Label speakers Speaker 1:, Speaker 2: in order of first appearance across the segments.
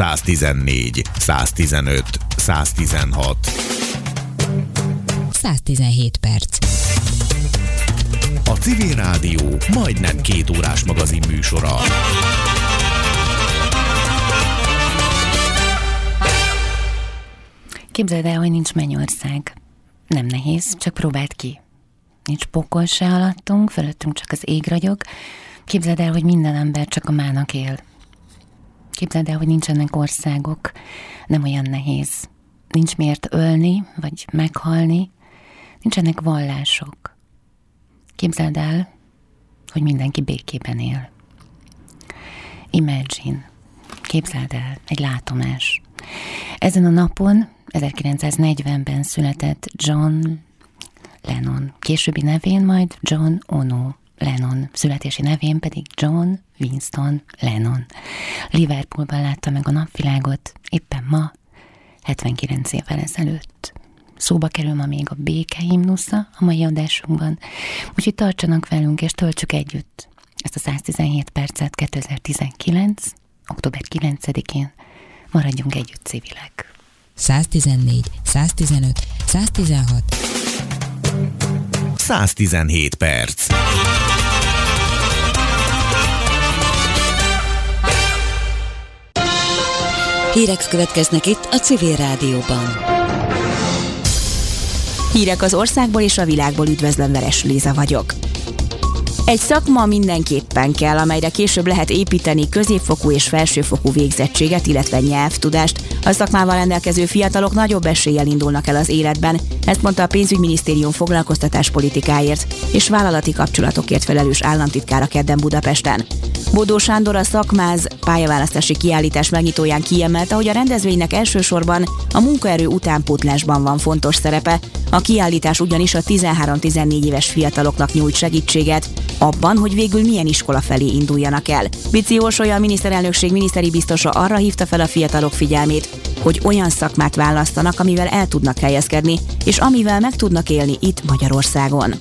Speaker 1: 114, 115, 116.
Speaker 2: 117 perc.
Speaker 1: A Civil Rádió majdnem két órás magazin műsora.
Speaker 3: Képzeld el, hogy nincs mennyország. Nem nehéz, csak próbáld ki. Nincs pokol se alattunk, fölöttünk csak az ég ragyog. Képzeld el, hogy minden ember csak a mának él. Képzeld el, hogy nincsenek országok, nem olyan nehéz. Nincs miért ölni, vagy meghalni. Nincsenek vallások. Képzeld el, hogy mindenki békében él. Imagine. Képzeld el, egy látomás. Ezen a napon, 1940-ben született John Lennon, későbbi nevén majd John Ono Lennon, születési nevén pedig John Winston Lennon. Liverpoolban látta meg a napvilágot, éppen ma, 79 évvel ezelőtt. Szóba kerül ma még a békehimnusza a mai adásunkban, úgyhogy tartsanak velünk és töltsük együtt ezt a 117 percet 2019. október 9-én. Maradjunk együtt civilek.
Speaker 2: 114, 115, 116.
Speaker 1: 117 perc.
Speaker 4: Hírek következnek itt a Civil Rádióban.
Speaker 5: Hírek az országból és a világból üdvözlöm, Veres Léza vagyok. Egy szakma mindenképpen kell, amelyre később lehet építeni középfokú és felsőfokú végzettséget, illetve nyelvtudást. A szakmával rendelkező fiatalok nagyobb eséllyel indulnak el az életben, ezt mondta a pénzügyminisztérium foglalkoztatáspolitikáért és vállalati kapcsolatokért felelős államtitkára kedden Budapesten. Bodó Sándor a szakmáz pályaválasztási kiállítás megnyitóján kiemelte, hogy a rendezvénynek elsősorban a munkaerő utánpótlásban van fontos szerepe. A kiállítás ugyanis a 13-14 éves fiataloknak nyújt segítséget, abban, hogy végül milyen iskola felé induljanak el. Bici Orsolya, a miniszterelnökség miniszteri biztosa arra hívta fel a fiatalok figyelmét, hogy olyan szakmát választanak, amivel el tudnak helyezkedni, és amivel meg tudnak élni itt Magyarországon.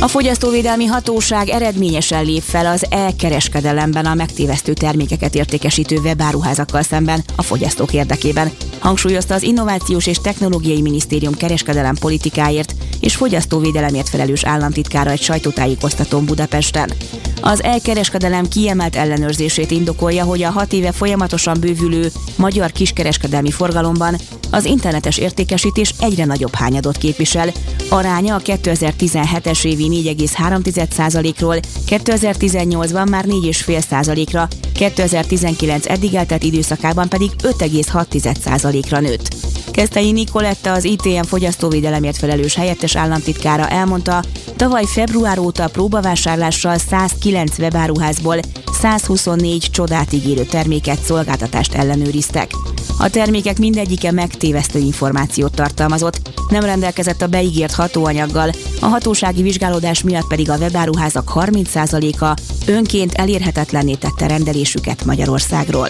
Speaker 5: A Fogyasztóvédelmi Hatóság eredményesen lép fel az e-kereskedelemben a megtévesztő termékeket értékesítő webáruházakkal szemben a fogyasztók érdekében, hangsúlyozta az Innovációs és Technológiai Minisztérium kereskedelem politikáért és fogyasztóvédelemért felelős államtitkára egy sajtótájékoztatón Budapesten. Az elkereskedelem kiemelt ellenőrzését indokolja, hogy a hat éve folyamatosan bővülő magyar kiskereskedelmi forgalomban az internetes értékesítés egyre nagyobb hányadot képvisel. Aránya a 2017-es évi 4,3%-ról 2018-ban már 4,5%-ra, 2019 eddig eltett időszakában pedig 5,6%-ra nőtt. Keszthelyi Nikoletta, az ITM fogyasztóvédelemért felelős helyettes államtitkára elmondta, tavaly február óta próbavásárlással 109 webáruházból 124 csodát ígérő terméket, szolgáltatást ellenőriztek. A termékek mindegyike megtévesztő információt tartalmazott, nem rendelkezett a beígért hatóanyaggal, a hatósági vizsgálódás miatt pedig a webáruházak 30%-a önként elérhetetlenné tette rendelésüket Magyarországról.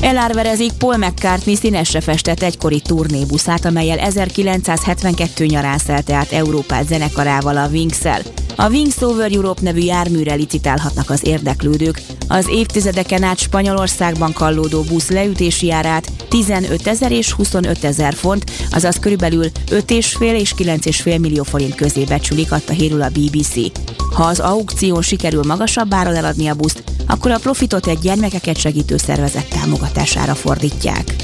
Speaker 5: Elárverezik Paul McCartney színesre festett egykori turnébuszát, amelyel 1972 nyarán szelte át Európát zenekarával a wings -el. A Wings Over Europe nevű járműre licitálhatnak az érdeklődők. Az évtizedeken át Spanyolországban kallódó busz leütési árát 15 ezer és 25 ezer font, azaz körülbelül 5,5 és 9,5 millió forint közé becsülik, adta hírul a BBC. Ha az aukción sikerül magasabb áron eladni a buszt, akkor a profitot egy gyermekeket segítő szervezet támogatására fordítják.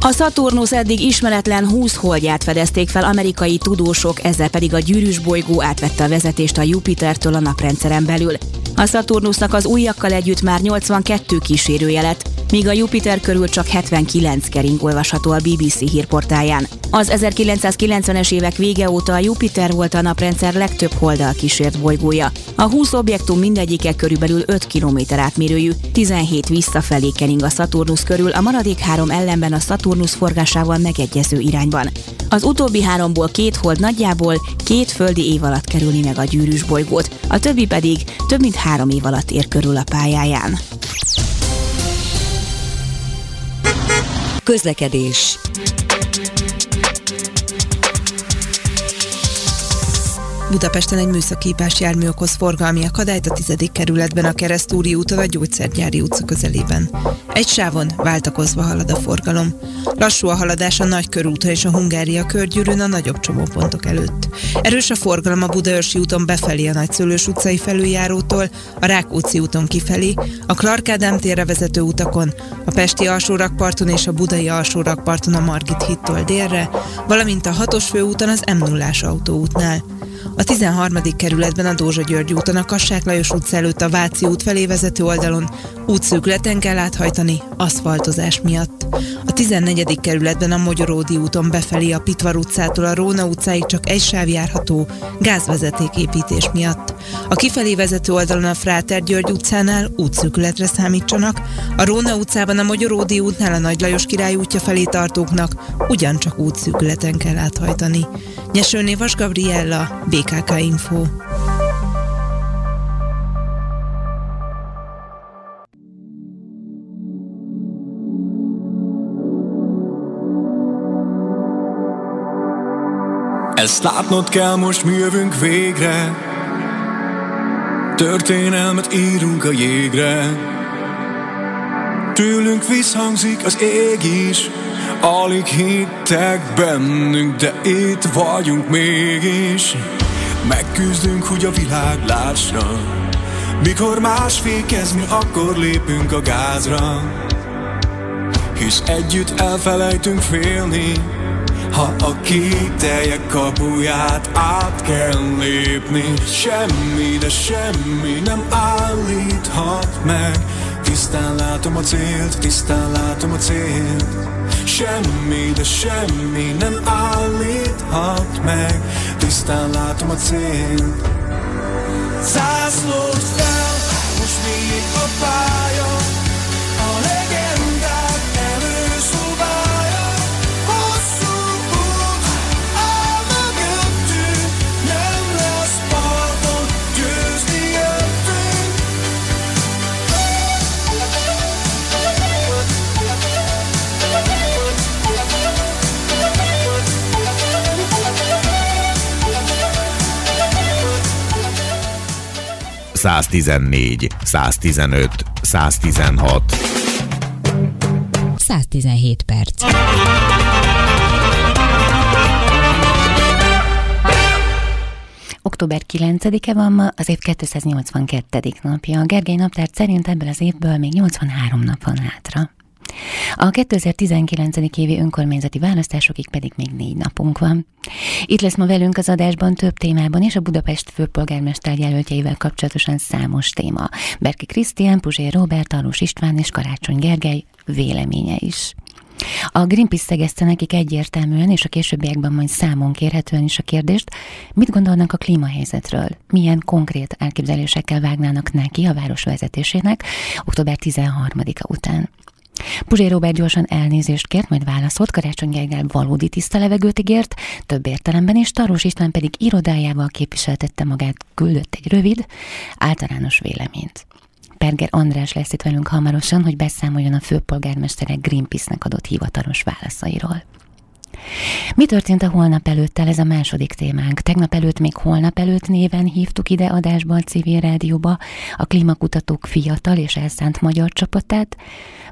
Speaker 5: A Saturnus eddig ismeretlen 20 holdját fedezték fel amerikai tudósok, ezzel pedig a gyűrűs bolygó átvette a vezetést a Jupitertől a naprendszeren belül. A Saturnusnak az újakkal együtt már 82 kísérője lett, míg a Jupiter körül csak 79 kering olvasható a BBC hírportáján. Az 1990-es évek vége óta a Jupiter volt a naprendszer legtöbb holdal kísért bolygója. A 20 objektum mindegyike körülbelül 5 km átmérőjű, 17 visszafelé kering a Saturnus körül, a maradék három ellenben a Saturnus forgásával megegyező irányban. Az utóbbi háromból két hold nagyjából két földi év alatt kerülni meg a gyűrűs bolygót, a többi pedig több mint három év alatt ér körül a pályáján.
Speaker 4: Közlekedés
Speaker 6: Budapesten egy műszakípás jármű okoz forgalmi akadályt a 10. kerületben a Keresztúri úton a Gyógyszergyári utca közelében. Egy sávon váltakozva halad a forgalom. Lassú a haladás a Nagy körúton és a Hungária körgyűrűn a nagyobb csomópontok előtt. Erős a forgalom a Budaörsi úton befelé a Nagyszülős utcai felüljárótól, a Rákóczi úton kifelé, a Clark Ádám térre vezető utakon, a Pesti alsórakparton és a Budai alsórakparton a Margit hittól délre, valamint a hatos főúton az m 0 autóútnál. A 13. kerületben a Dózsa György úton a Kassák Lajos utca előtt a Váci út felé vezető oldalon útszűkleten kell áthajtani aszfaltozás miatt. A 14. kerületben a Magyaródi úton befelé a Pitvar utcától a Róna utcáig csak egy sáv járható gázvezeték építés miatt. A kifelé vezető oldalon a Fráter György utcánál útszűkületre számítsanak, a Róna utcában a Magyaródi útnál a Nagy Lajos király útja felé tartóknak ugyancsak útszűkületen kell áthajtani. Nyesőné Vas Gabriella, BKK Info.
Speaker 7: Ezt látnod kell, most mi jövünk végre. Történelmet írunk a jégre. Tőlünk visszhangzik az ég is Alig hittek bennünk, de itt vagyunk mégis. Megküzdünk, hogy a világ lássa Mikor más fékez, mi akkor lépünk a gázra. Hisz együtt elfelejtünk félni ha a kételjek kapuját át kell lépni Semmi, de semmi nem állíthat meg. Tisztán látom a célt, tisztán látom a célt. Semmi, de semmi nem állíthat meg. Tisztán látom a célt. Zászlót fel, most mi a pálya
Speaker 1: 114, 115, 116.
Speaker 2: 117 perc.
Speaker 3: Október 9-e van ma, az év 282. napja. A Gergely naptár szerint ebből az évből még 83 nap van hátra. A 2019. évi önkormányzati választásokig pedig még négy napunk van. Itt lesz ma velünk az adásban több témában, és a Budapest főpolgármester jelöltjeivel kapcsolatosan számos téma. Berki Krisztián, Puzsér Robert, Arus István és Karácsony Gergely véleménye is. A Greenpeace szegezte nekik egyértelműen, és a későbbiekben majd számon kérhetően is a kérdést, mit gondolnak a klímahelyzetről, milyen konkrét elképzelésekkel vágnának neki a város vezetésének október 13-a után. Puzsé Robert gyorsan elnézést kért, majd válaszolt, Karácsony Gergely valódi tiszta levegőt ígért, több értelemben, és Tarós István pedig irodájával képviseltette magát, küldött egy rövid, általános véleményt. Perger András lesz itt velünk hamarosan, hogy beszámoljon a főpolgármesterek Greenpeace-nek adott hivatalos válaszairól. Mi történt a holnap előttel? Ez a második témánk. Tegnap előtt még holnap előtt néven hívtuk ide adásba a civil rádióba a klímakutatók fiatal és elszánt magyar csapatát.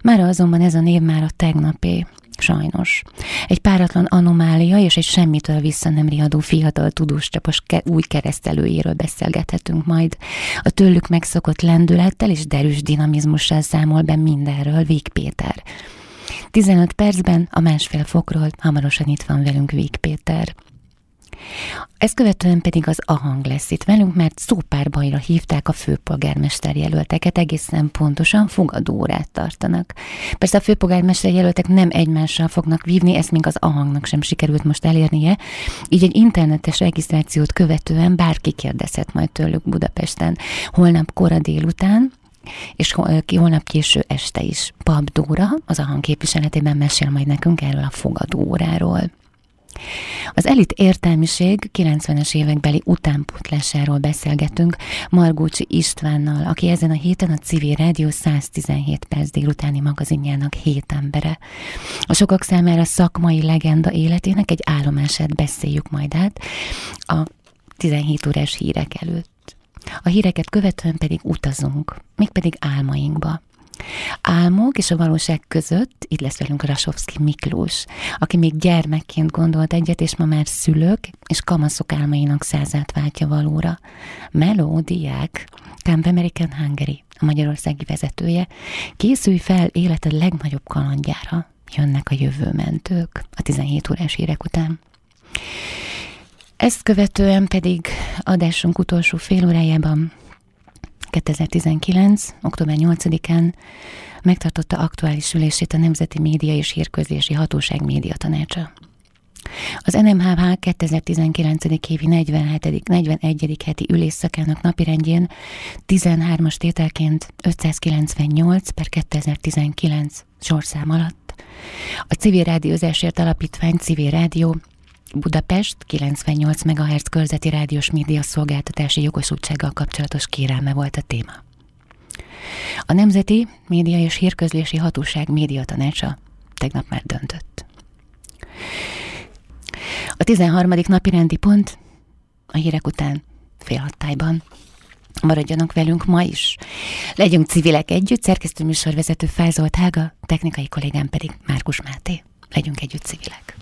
Speaker 3: Már azonban ez a név már a tegnapé. Sajnos. Egy páratlan anomália és egy semmitől vissza nem riadó fiatal tudós csapos ke- új keresztelőjéről beszélgethetünk majd. A tőlük megszokott lendülettel és derűs dinamizmussal számol be mindenről Víg Péter. 15 percben a másfél fokról hamarosan itt van velünk Víg Péter. Ezt követően pedig az ahang lesz itt velünk, mert szópárbajra hívták a főpolgármester jelölteket, egészen pontosan fogadórát tartanak. Persze a főpolgármester jelöltek nem egymással fognak vívni, ezt még az ahangnak sem sikerült most elérnie, így egy internetes regisztrációt követően bárki kérdezhet majd tőlük Budapesten holnap kora délután, és ki holnap késő este is. Pap Dóra az a hangképviseletében mesél majd nekünk erről a fogadóóráról. Az elit értelmiség 90-es évekbeli utánpótlásáról beszélgetünk Margócsi Istvánnal, aki ezen a héten a Civil Rádió 117 perc délutáni magazinjának hét embere. A sokak számára szakmai legenda életének egy állomását beszéljük majd át. A 17 órás hírek előtt. A híreket követően pedig utazunk, mégpedig álmainkba. Álmok és a valóság között itt lesz velünk Rasovszki Miklós, aki még gyermekként gondolt egyet, és ma már szülők és kamaszok álmainak százát váltja valóra. Melódiák, Camp American Hungary, a magyarországi vezetője, készülj fel életed legnagyobb kalandjára, jönnek a jövőmentők a 17 órás hírek után. Ezt követően pedig adásunk utolsó fél órájában 2019. október 8-án megtartotta aktuális ülését a Nemzeti Média és Hírközlési Hatóság Média Tanácsa. Az NMHH 2019. évi 47. 41. heti ülésszakának napirendjén 13-as tételként 598 per 2019 sorszám alatt a Civil Rádiózásért Alapítvány Civil Rádió Budapest 98 MHz körzeti rádiós média szolgáltatási jogosultsággal kapcsolatos kérelme volt a téma. A Nemzeti Média és Hírközlési Hatóság médiatanácsa tegnap már döntött. A 13. napi rendi pont a hírek után félhattályban. Maradjanak velünk ma is. Legyünk civilek együtt, szerkesztő műsorvezető Fázolt Hága, technikai kollégám pedig Márkus Máté. Legyünk együtt civilek.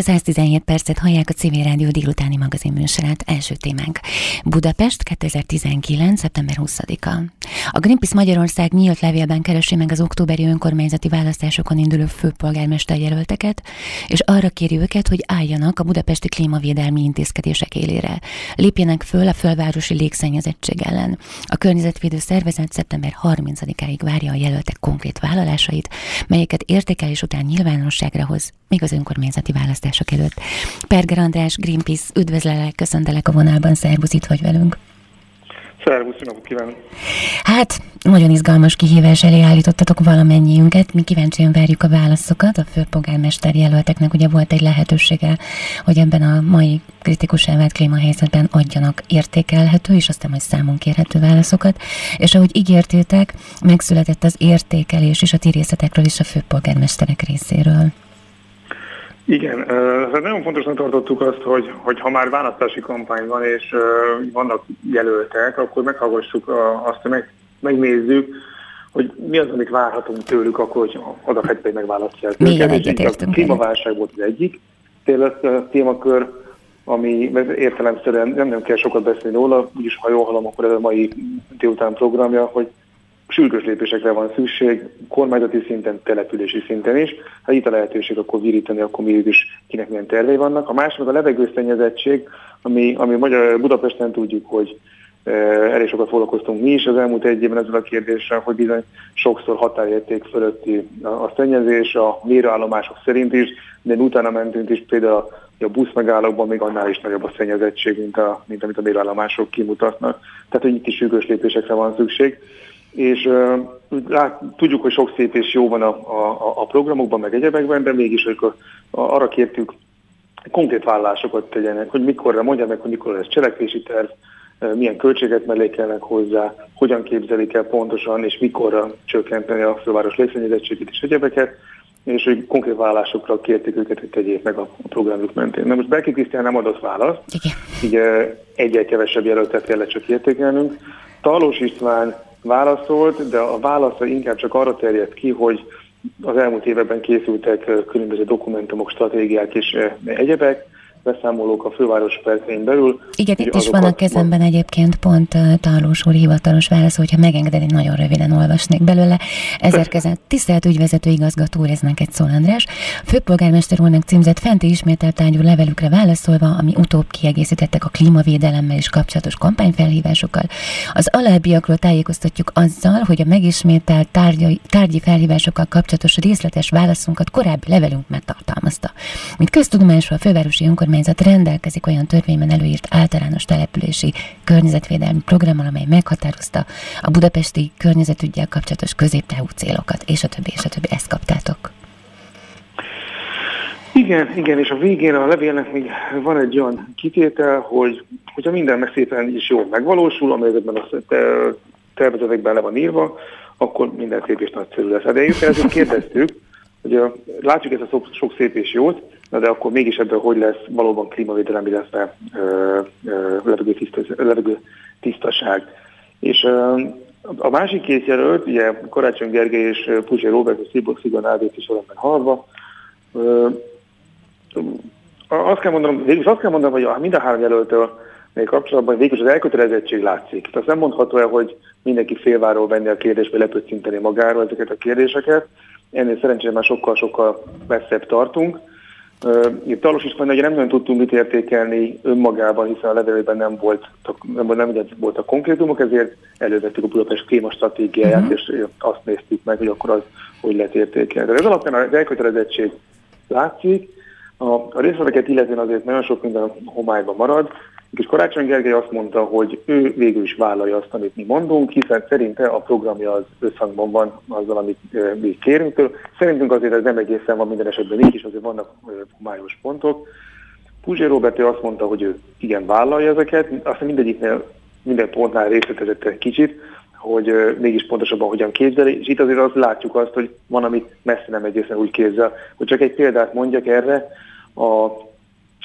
Speaker 3: A 117 percet hallják a Civil Rádió délutáni magazin műsorát. Első témánk. Budapest 2019. szeptember 20-a. A Greenpeace Magyarország nyílt levélben keresi meg az októberi önkormányzati választásokon induló főpolgármester jelölteket, és arra kéri őket, hogy álljanak a budapesti klímavédelmi intézkedések élére. Lépjenek föl a fölvárosi légszennyezettség ellen. A környezetvédő szervezet szeptember 30-áig várja a jelöltek konkrét vállalásait, melyeket értékelés után nyilvánosságra hoz, még az önkormányzati választások előtt. Perger András, Greenpeace, üdvözlelek, köszöntelek a vonalban, szervusz, itt vagy velünk.
Speaker 8: Szervusz, napot kívánok!
Speaker 3: Hát, nagyon izgalmas kihívás elé állítottatok valamennyiünket. Mi kíváncsian várjuk a válaszokat. A főpolgármester jelölteknek ugye volt egy lehetősége, hogy ebben a mai kritikus elvált klímahelyzetben adjanak értékelhető, és aztán majd számon kérhető válaszokat. És ahogy ígértétek, megszületett az értékelés és a ti részletekről is a főpolgármesterek részéről.
Speaker 8: Igen, uh, nagyon fontosnak tartottuk azt, hogy, hogy ha már választási kampány van és vannak jelöltek, akkor meghallgassuk azt, hogy meg, megnézzük, hogy mi az, amit várhatunk tőlük akkor, hogy oda hogy megválasztják
Speaker 3: őket. egyetértünk.
Speaker 8: A klímaválság volt az egyik témakör, ami értelemszerűen nem, nem kell sokat beszélni róla, úgyis ha jól hallom, akkor ez a mai délután programja, hogy sürgős lépésekre van szükség, kormányzati szinten, települési szinten is. Ha itt a lehetőség, akkor virítani, akkor mi is kinek milyen tervei vannak. A másik a levegőszennyezettség, ami, ami Magyar Budapesten tudjuk, hogy e, elég sokat foglalkoztunk mi is az elmúlt egy évben ezzel a kérdéssel, hogy bizony sokszor határérték fölötti a szennyezés, a mérőállomások szerint is, de utána mentünk is például a busz megállókban még annál is nagyobb a szennyezettség, mint, a, mint amit a mérőállomások kimutatnak. Tehát, hogy itt is sürgős lépésekre van szükség és lát, tudjuk, hogy sok szép és jó van a, a, a programokban, meg egyebekben, de mégis, hogy arra kértük, konkrét vállásokat tegyenek, hogy mikorra mondják meg, hogy mikor lesz cselekvési terv, milyen költséget mellékelnek hozzá, hogyan képzelik el pontosan, és mikorra csökkenteni a főváros légszennyezettségét és egyebeket, és hogy konkrét vállásokra kérték őket, hogy tegyék meg a, programjuk mentén. Na most Berki Krisztián nem adott választ, Igen. így egyel kevesebb jelöltet kellett csak értékelnünk. Talós István válaszolt, de a válasza inkább csak arra terjedt ki, hogy az elmúlt években készültek különböző dokumentumok, stratégiák és egyebek, beszámolók a főváros percein belül.
Speaker 3: Igen, itt is van a kezemben egyébként pont uh, Tarlós úr hivatalos válasz, hogyha megengeded, én nagyon röviden olvasnék belőle. Ezer kezet, tisztelt ügyvezető igazgató úr, ez neked szól András. Főpolgármester úrnak címzett fenti ismételt tárgyú levelükre válaszolva, ami utóbb kiegészítettek a klímavédelemmel is kapcsolatos kampányfelhívásokkal. Az alábbiakról tájékoztatjuk azzal, hogy a megismételt tárgyi, tárgyi felhívásokkal kapcsolatos részletes válaszunkat korábbi levelünk megtartalmazta. Mint köztudomásról a fővárosi önkormányzat önkormányzat rendelkezik olyan törvényben előírt általános települési környezetvédelmi programmal, amely meghatározta a budapesti környezetügyel kapcsolatos középtávú célokat, és a többi, és a többi. Ezt kaptátok.
Speaker 8: Igen, igen, és a végén a levélnek még van egy olyan kitétel, hogy hogyha minden meg szépen is jól megvalósul, ami ezekben a tervezetekben le van írva, akkor minden szép és nagyszerű lesz. Hát de én ezért kérdeztük, hogy látjuk ezt a sok, sok szép és jót, Na de akkor mégis ebből hogy lesz valóban klímavédelem, illetve levegő, tiszta, levegő tisztaság. És ö, a másik két jelölt, ugye Karácsony Gergely és Puzsé Robert, és Szibor Szigon Ádét is valamely halva, azt kell mondanom, végül azt kell mondanom, hogy mind a három jelöltől még kapcsolatban végül az elkötelezettség látszik. Tehát nem mondható el, hogy mindenki félváról venni a kérdésbe, lepöccinteni magáról ezeket a kérdéseket. Ennél szerencsére már sokkal-sokkal messzebb tartunk. Itt Talos is mondja, hogy nem nagyon tudtunk mit értékelni önmagában, hiszen a levelében nem volt, nem, nem, nem volt a konkrétumok, ezért elővettük a Budapest klímastratégiáját, uh-huh. és azt néztük meg, hogy akkor az hogy lehet értékelni. De ez alapján az elkötelezettség látszik, a, a részleteket illetően azért nagyon sok minden homályban marad, és Karácsony Gergely azt mondta, hogy ő végül is vállalja azt, amit mi mondunk, hiszen szerinte a programja az összhangban van azzal, amit mi kérünk tőle. Szerintünk azért ez nem egészen van minden esetben így is, azért vannak homályos pontok. Puzsé Robert azt mondta, hogy ő igen vállalja ezeket, aztán mindegyiknél, minden pontnál részletezett egy kicsit, hogy mégis pontosabban hogyan képzeli, és itt azért azt látjuk azt, hogy van, amit messze nem egészen úgy képzel. Hogy csak egy példát mondjak erre, a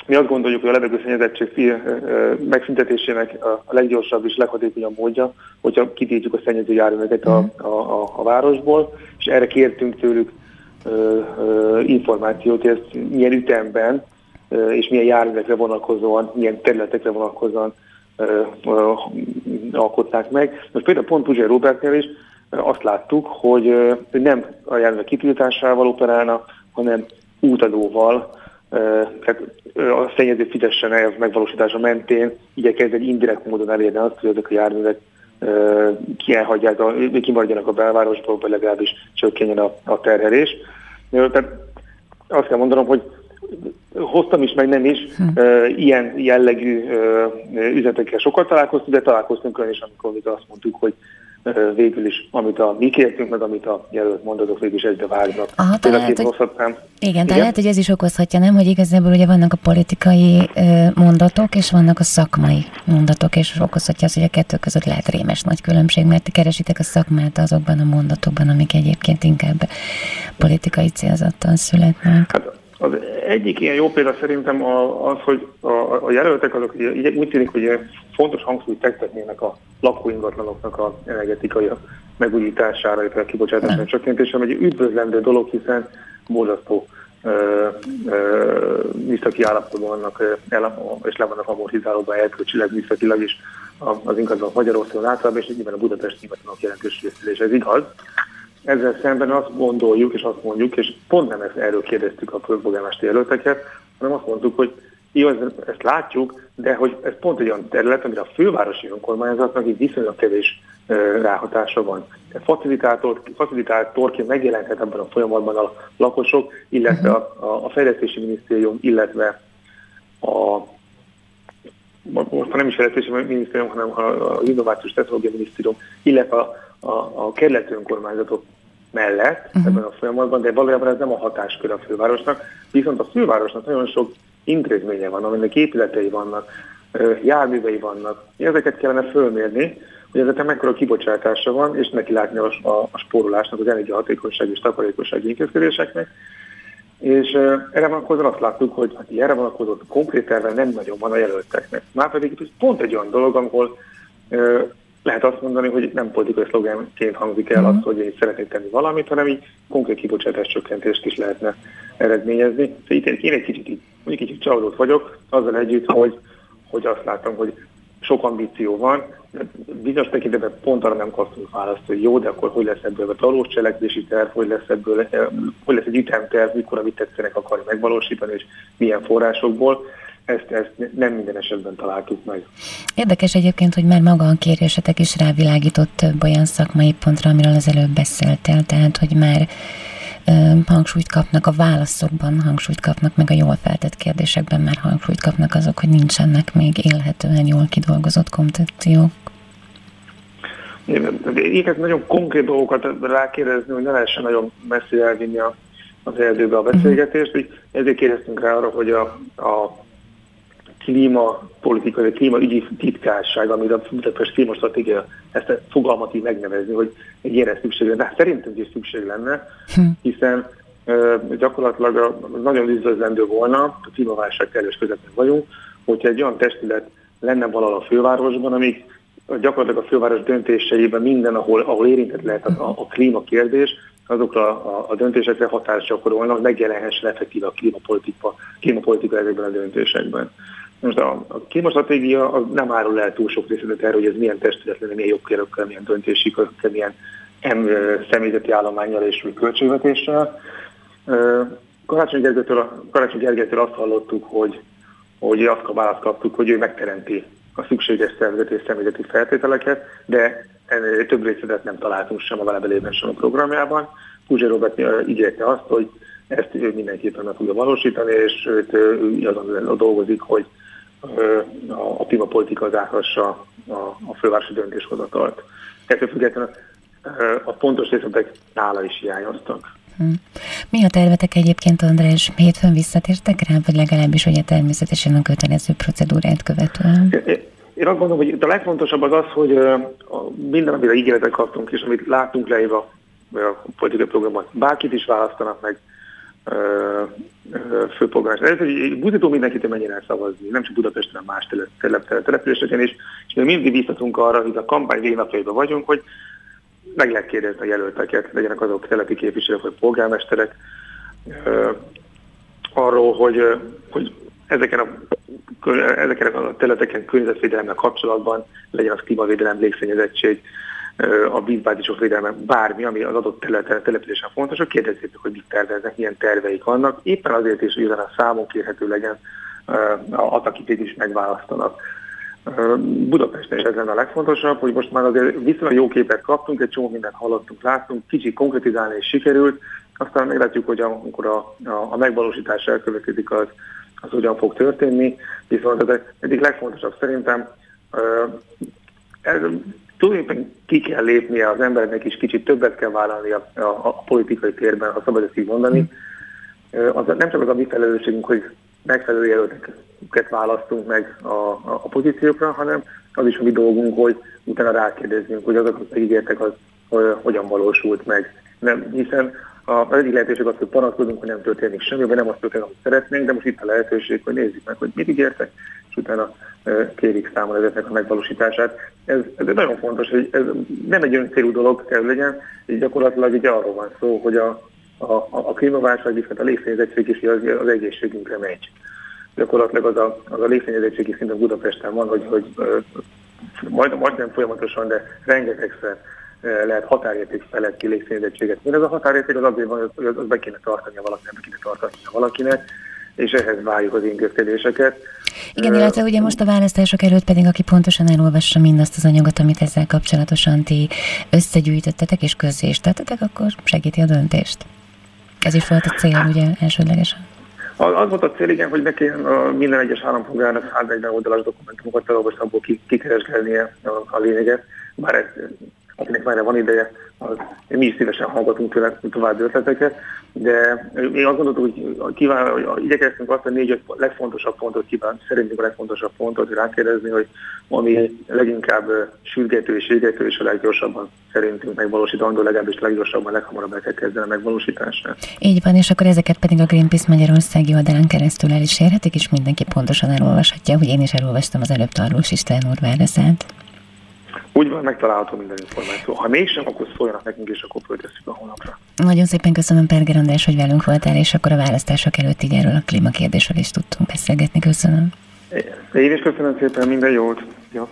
Speaker 8: mi azt gondoljuk, hogy a levegőszennyezettség megszüntetésének a leggyorsabb és leghatékonyabb módja, hogyha kitiltjuk a szennyező járműveket a, a, a, a városból, és erre kértünk tőlük ö, ö, információt, hogy ezt milyen ütemben ö, és milyen járművekre vonatkozóan, milyen területekre vonatkozóan ö, ö, alkották meg. Most például pont Puzsai Robertnél is azt láttuk, hogy, nem a járművek kitiltásával operálnak, hanem útadóval, tehát a szennyező fizessen el megvalósítása mentén igyekezz egy indirekt módon elérni azt, hogy ezek a járművek kielhagyják, kimaradjanak a belvárosból, vagy legalábbis csökkenjen a, a terhelés. Tehát azt kell mondanom, hogy hoztam is, meg nem is, hm. ilyen jellegű üzenetekkel sokat találkoztunk, de találkoztunk olyan is, amikor még azt mondtuk, hogy végül is, amit a mi kértünk, meg amit a jelölt mondatok végül is egybe vágnak.
Speaker 3: Aha, tehát, hogy, igen, igen, de lehet, hogy ez is okozhatja, nem, hogy igazából ugye vannak a politikai mondatok, és vannak a szakmai mondatok, és okozhatja az, hogy a kettő között lehet rémes nagy különbség, mert keresitek a szakmát azokban a mondatokban, amik egyébként inkább politikai célzattal születnek.
Speaker 8: Hát az egyik ilyen jó példa szerintem az, hogy a, a jelöltek azok úgy tűnik, hogy fontos hangsúlyt fektetnének a lakóingatlanoknak a energetikai megújítására, illetve a kibocsátásnak csökkentésre, egy üdvözlendő dolog, hiszen borzasztó műszaki állapotban vannak, el, és le vannak amortizálódva elkölcsileg, műszakilag is az ingatlan Magyarországon általában, és nyilván a Budapest ingatlanok jelentős részére, és ez igaz. Ezzel szemben azt gondoljuk, és azt mondjuk, és pont nem ezt, erről kérdeztük a polgármester jelölteket, hanem azt mondtuk, hogy jó, ezt látjuk, de hogy ez pont egy olyan terület, amire a fővárosi önkormányzatnak így viszonylag kevés ráhatása van. Facilitátor, facilitátorként megjelenhet ebben a folyamatban a lakosok, illetve a, a, a fejlesztési minisztérium, illetve a most nem is fejlesztési minisztérium, hanem az innovációs technológia minisztérium, illetve a, a, a kerületi önkormányzatok mellett uh-huh. ebben a folyamatban, de valójában ez nem a hatáskör a fővárosnak, viszont a fővárosnak nagyon sok intézménye van, aminek épületei vannak, járművei vannak. Ezeket kellene fölmérni, hogy ezeknek mekkora kibocsátása van, és neki látni a, a, a spórolásnak, az energiahatékonyság és takarékossági intézkedéseknek. És erre vonatkozóan azt láttuk, hogy hát erre vonatkozó konkrét terve nem nagyon van a jelölteknek. Márpedig itt pont egy olyan dolog, ahol lehet azt mondani, hogy nem politikai szlogenként hangzik el mm. az, hogy én szeretnék tenni valamit, hanem így konkrét kibocsátás csökkentést is lehetne eredményezni. Szóval itt én egy kicsit, mondjuk kicsit csalódott vagyok, azzal együtt, hogy, hogy azt látom, hogy sok ambíció van, bizonyos tekintetben pont arra nem kaptunk választ, hogy jó, de akkor hogy lesz ebből a valós cselekvési terv, hogy lesz ebből, hogy lesz egy ütemterv, mikor amit tetszenek akarni megvalósítani, és milyen forrásokból ezt, ezt nem minden esetben találtuk meg.
Speaker 3: Érdekes egyébként, hogy már maga a kérésetek is rávilágított több olyan szakmai pontra, amiről az előbb beszéltél, tehát hogy már hangsúlyt kapnak a válaszokban, hangsúlyt kapnak meg a jól feltett kérdésekben, már hangsúlyt kapnak azok, hogy nincsenek még élhetően jól kidolgozott koncepciók.
Speaker 8: Éket nagyon konkrét dolgokat rákérdezni, hogy ne lehessen nagyon messzi elvinni a, az erdőbe a beszélgetést, uh-huh. ezért kérdeztünk rá arra, hogy a, a klímapolitikai, klímaügyi titkárság, amit a Budapest klímastratégia ezt a fogalmat így megnevezni, hogy egy ilyenre szükség lenne. Hát szerintem is szükség lenne, hm. hiszen uh, gyakorlatilag nagyon üdvözlendő volna, a klímaválság kellős közepén vagyunk, hogyha egy olyan testület lenne valahol a fővárosban, amik gyakorlatilag a főváros döntéseiben minden, ahol, ahol érintett lehet a, a klímakérdés, azokra a, a döntésekre hatást gyakorolna, hogy megjelenhessen effektíve a klímapolitika, klímapolitika ezekben a döntésekben. Most a, a klímastratégia az nem árul el túl sok részletet erről, hogy ez milyen testület lenne, milyen jogkérőkkel, milyen döntési körökkel, milyen em, személyzeti állományjal és költségvetéssel. Karácsony Gergelytől, Karácsony Gergelytől azt hallottuk, hogy, hogy azt a választ kaptuk, hogy ő megteremti a szükséges szervezeti és személyzeti feltételeket, de több részletet nem találtunk sem a velebelében, sem a programjában. Puzsé Robert ígérte azt, hogy ezt ő mindenképpen meg tudja valósítani, és őt, ő azon dolgozik, hogy a klímapolitika az áthassa a, a fővárosi döntéshozatalt. Ettől függetlenül a pontos részletek nála is hiányoztak. Hm.
Speaker 3: Mi a tervetek egyébként, András? Hétfőn visszatértek rá, vagy legalábbis ugye természetesen a kötelező procedúrát követően?
Speaker 8: Én azt gondolom, hogy a legfontosabb az az, hogy minden, amire ígéretet kaptunk, és amit látunk leírva a politikai programban, bárkit is választanak meg, főpolgármester. Ez egy buzdító mindenkit mennyire el szavazni, nem csak Budapesten, hanem más településeken is. És mi mindig visszatunk arra, hogy a kampány végnapjaiban vagyunk, hogy meg lehet kérdezni a jelölteket, legyenek azok telepi képviselők vagy polgármesterek, arról, hogy, hogy ezeken a, ezeken a területeken környezetvédelemmel kapcsolatban legyen az klímavédelem, légszennyezettség, a vízbázisok védelme, bármi, ami az adott területen, településen fontos, hogy kérdezzék, hogy mit terveznek, milyen terveik vannak, éppen azért is, hogy a számon kérhető legyen akit is megválasztanak. Budapesten is ez lenne a legfontosabb, hogy most már azért viszonylag jó képet kaptunk, egy csomó mindent hallottunk, láttunk, kicsit konkretizálni is sikerült, aztán meglátjuk, hogy amikor a, a, a megvalósítás elkövetkezik, az, az hogyan fog történni, viszont az egyik legfontosabb szerintem, ez tulajdonképpen ki kell lépnie az embernek is, kicsit többet kell vállalni a, a, a politikai térben, ha szabad ezt így mondani. Az, nem csak az a mi felelősségünk, hogy megfelelő jelölteket választunk meg a, a, a pozíciókra, hanem az is a mi dolgunk, hogy utána rákérdezzünk, hogy azok, akik ígértek, az hogy, hogyan valósult meg. Nem, hiszen az egyik lehetőség az, hogy panaszkodunk, hogy nem történik semmi, vagy nem azt történik, amit szeretnénk, de most itt a lehetőség, hogy nézzük meg, hogy mit ígértek, és utána kérik számon ezeknek a megvalósítását. Ez, ez nagyon fontos, hogy ez nem egy öncélú dolog kell legyen, így gyakorlatilag így arról van szó, hogy a, a, a klímaválság, viszont a légszennyezettség is az, az egészségünkre megy. Gyakorlatilag az a, az a légszennyezettségi szinten Budapesten van, hogy, hogy
Speaker 9: majd, majdnem folyamatosan, de rengetegszer lehet határérték felett ki légszínzettséget. ez a határérték az azért van, hogy az be kéne tartani valakinek, be kéne tartani valakinek, és ehhez várjuk az intézkedéseket.
Speaker 3: Igen, illetve ugye most a választások előtt pedig, aki pontosan elolvassa mindazt az anyagot, amit ezzel kapcsolatosan ti összegyűjtöttetek és közzé is tettetek, akkor segíti a döntést. Ez is volt a cél, ugye, elsődlegesen.
Speaker 9: Az volt a cél, igen, hogy neki minden egyes állampolgárnak 140 oldalas dokumentumokat felolvasni, abból kikereskelnie a, a lényeget. Bár ez akinek már van ideje, mi is szívesen hallgatunk tőle további ötleteket, de én azt gondoltuk, hogy, kíván, hogy igyekeztünk azt a négy legfontosabb pontot kíván, szerintünk a legfontosabb pontot rákérdezni, hogy ami leginkább sürgető és égető és a leggyorsabban szerintünk megvalósítandó, legalábbis leggyorsabban, leghamarabb el kell kezdeni a megvalósításra.
Speaker 3: Így van, és akkor ezeket pedig a Greenpeace Magyarországi oldalán keresztül el is érhetik, és mindenki pontosan elolvashatja, hogy én is elolvastam az előbb Tarlós István úr válaszát.
Speaker 9: Úgy van, megtalálható minden információ. Ha mégsem, akkor szóljanak nekünk, és akkor föltesszük a honlapra.
Speaker 3: Nagyon szépen köszönöm, Perger András, hogy velünk voltál, és akkor a választások előtt így erről a klímakérdésről is tudtunk beszélgetni. Köszönöm.
Speaker 9: Én is köszönöm szépen, minden jót. Ja.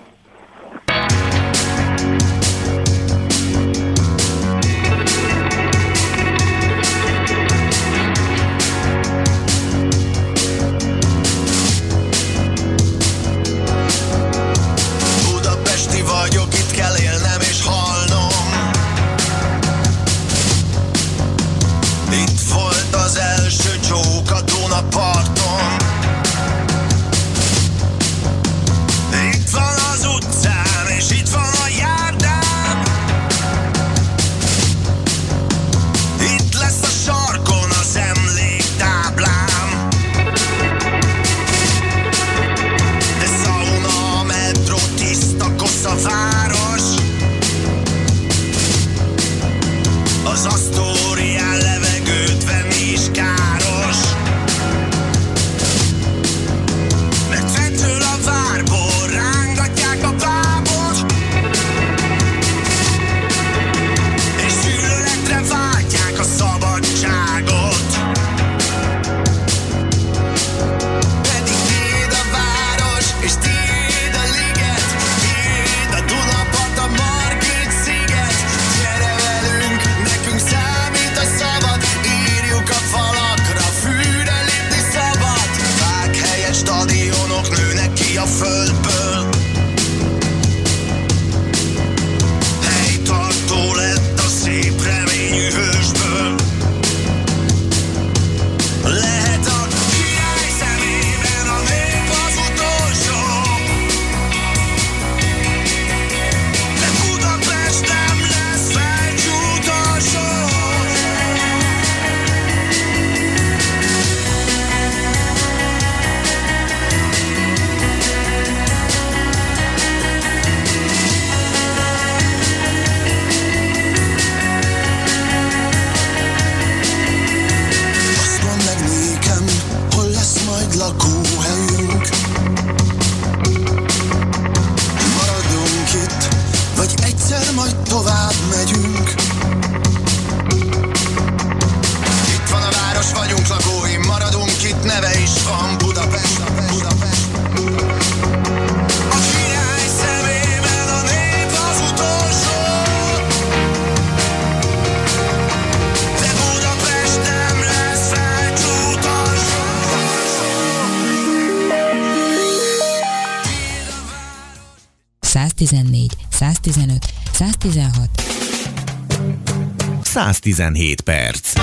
Speaker 1: 117 perc.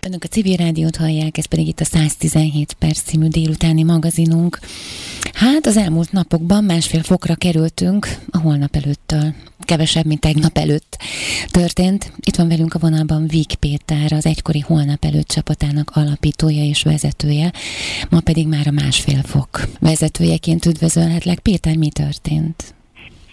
Speaker 3: Önök a civil rádiót hallják, ez pedig itt a 117 perc című délutáni magazinunk. Hát az elmúlt napokban másfél fokra kerültünk a holnap előttől. Kevesebb, mint tegnap előtt történt. Itt van velünk a vonalban Vík Péter, az egykori holnap előtt csapatának alapítója és vezetője, ma pedig már a másfél fok vezetőjeként üdvözölhetlek. Péter, mi történt?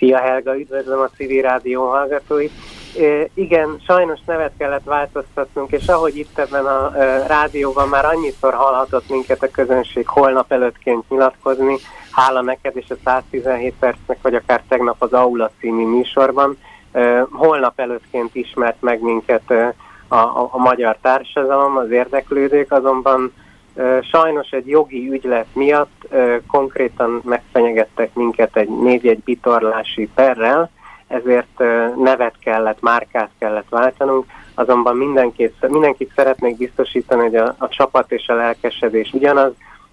Speaker 10: Szia Helga, üdvözlöm a civil rádió hallgatóit. E, igen, sajnos nevet kellett változtatnunk, és ahogy itt ebben a e, rádióban már annyiszor hallhatott minket a közönség holnap előttként nyilatkozni, hála neked és a 117 percnek, vagy akár tegnap az Aula című műsorban, e, holnap előttként ismert meg minket e, a, a, a magyar társadalom, az érdeklődők, azonban Sajnos egy jogi ügylet miatt konkrétan megfenyegettek minket egy névjegy bitorlási perrel, ezért nevet kellett, márkát kellett váltanunk, azonban mindenkit, mindenkit szeretnék biztosítani, hogy a, a csapat és a lelkesedés ugyanaz,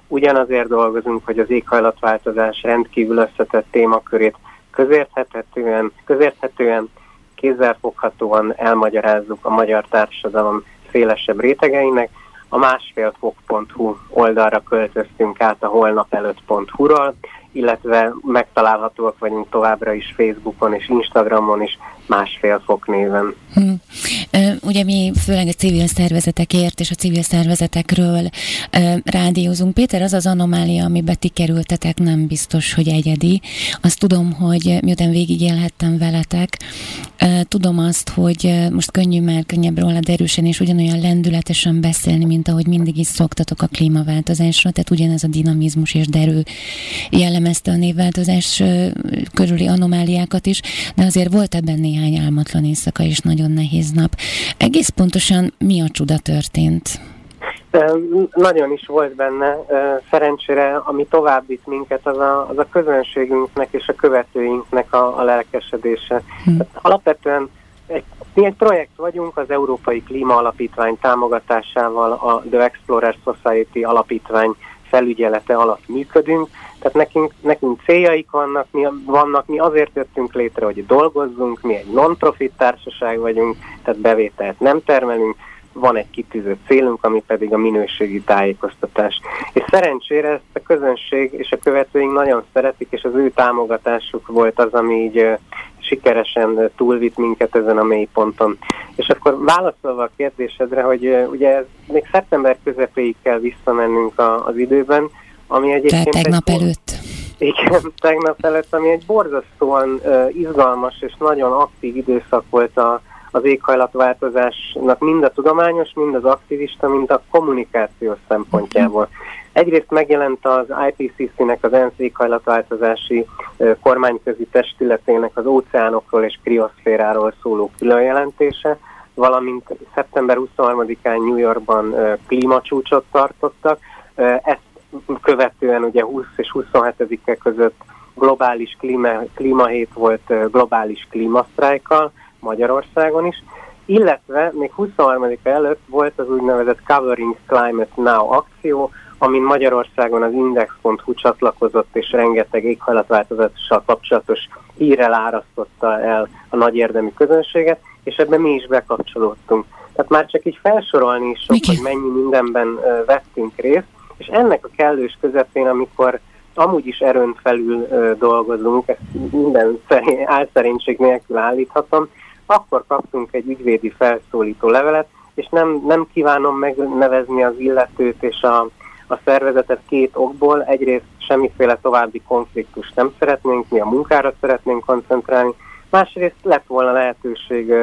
Speaker 10: ugyanazért dolgozunk, hogy az éghajlatváltozás rendkívül összetett témakörét közérthetően, közérthetően kézzelfoghatóan elmagyarázzuk a magyar társadalom szélesebb rétegeinek, a másfélfok.hu oldalra költöztünk át a holnap előtt.hu-ról, illetve megtalálhatóak vagyunk továbbra is Facebookon és Instagramon is másfél fok néven. Hm.
Speaker 3: Ugye mi főleg a civil szervezetekért és a civil szervezetekről rádiózunk. Péter, az az anomália, amiben ti kerültetek, nem biztos, hogy egyedi. Azt tudom, hogy miután végigélhettem veletek, tudom azt, hogy most könnyű már, könnyebb róla erősen és ugyanolyan lendületesen beszélni, mint ahogy mindig is szoktatok a klímaváltozásra, tehát ugyanez a dinamizmus és derő jellemezte a névváltozás körüli anomáliákat is, de azért volt ebben néhány álmatlan éjszaka és nagyon nehéz nap. Egész pontosan mi a csuda történt?
Speaker 10: Nagyon is volt benne. Szerencsére, ami tovább vitt minket, az a, az a közönségünknek és a követőinknek a, a lelkesedése. Hm. Alapvetően egy, mi egy projekt vagyunk, az Európai Klíma Alapítvány támogatásával a The Explorer Society alapítvány felügyelete alatt működünk, tehát nekünk, nekünk céljaik vannak mi, vannak, mi azért jöttünk létre, hogy dolgozzunk, mi egy non-profit társaság vagyunk, tehát bevételt nem termelünk, van egy kitűzött célunk, ami pedig a minőségi tájékoztatás. És szerencsére ezt a közönség és a követőink nagyon szeretik, és az ő támogatásuk volt az, ami így sikeresen túlvitt minket ezen a mélyponton. És akkor válaszolva a kérdésedre, hogy ugye még szeptember közepéig kell visszamennünk a, az időben, ami egyébként...
Speaker 3: Tehát tegnap egy, előtt.
Speaker 10: Igen, tegnap előtt, ami egy borzasztóan uh, izgalmas és nagyon aktív időszak volt a, az éghajlatváltozásnak mind a tudományos, mind az aktivista, mind a kommunikációs szempontjából. Egyrészt megjelent az IPCC-nek, az ENSZ éghajlatváltozási kormányközi testületének az óceánokról és krioszféráról szóló különjelentése, valamint szeptember 23-án New Yorkban klímacsúcsot tartottak. Ezt követően ugye 20 és 27-e között globális klíma, klímahét volt globális klímasztrájkkal Magyarországon is, illetve még 23 előtt volt az úgynevezett Covering Climate Now akció, amin Magyarországon az Index.hu csatlakozott, és rengeteg éghajlatváltozással kapcsolatos hírrel árasztotta el a nagy érdemi közönséget, és ebben mi is bekapcsolódtunk. Tehát már csak így felsorolni is sok, hogy mennyi mindenben vettünk részt, és ennek a kellős közepén, amikor amúgy is erőn felül ö, dolgozunk, ezt minden álszerénység nélkül állíthatom, akkor kaptunk egy ügyvédi felszólító levelet, és nem, nem kívánom megnevezni az illetőt és a, a szervezetet két okból. Egyrészt semmiféle további konfliktust nem szeretnénk, mi a munkára szeretnénk koncentrálni. Másrészt lett volna lehetőség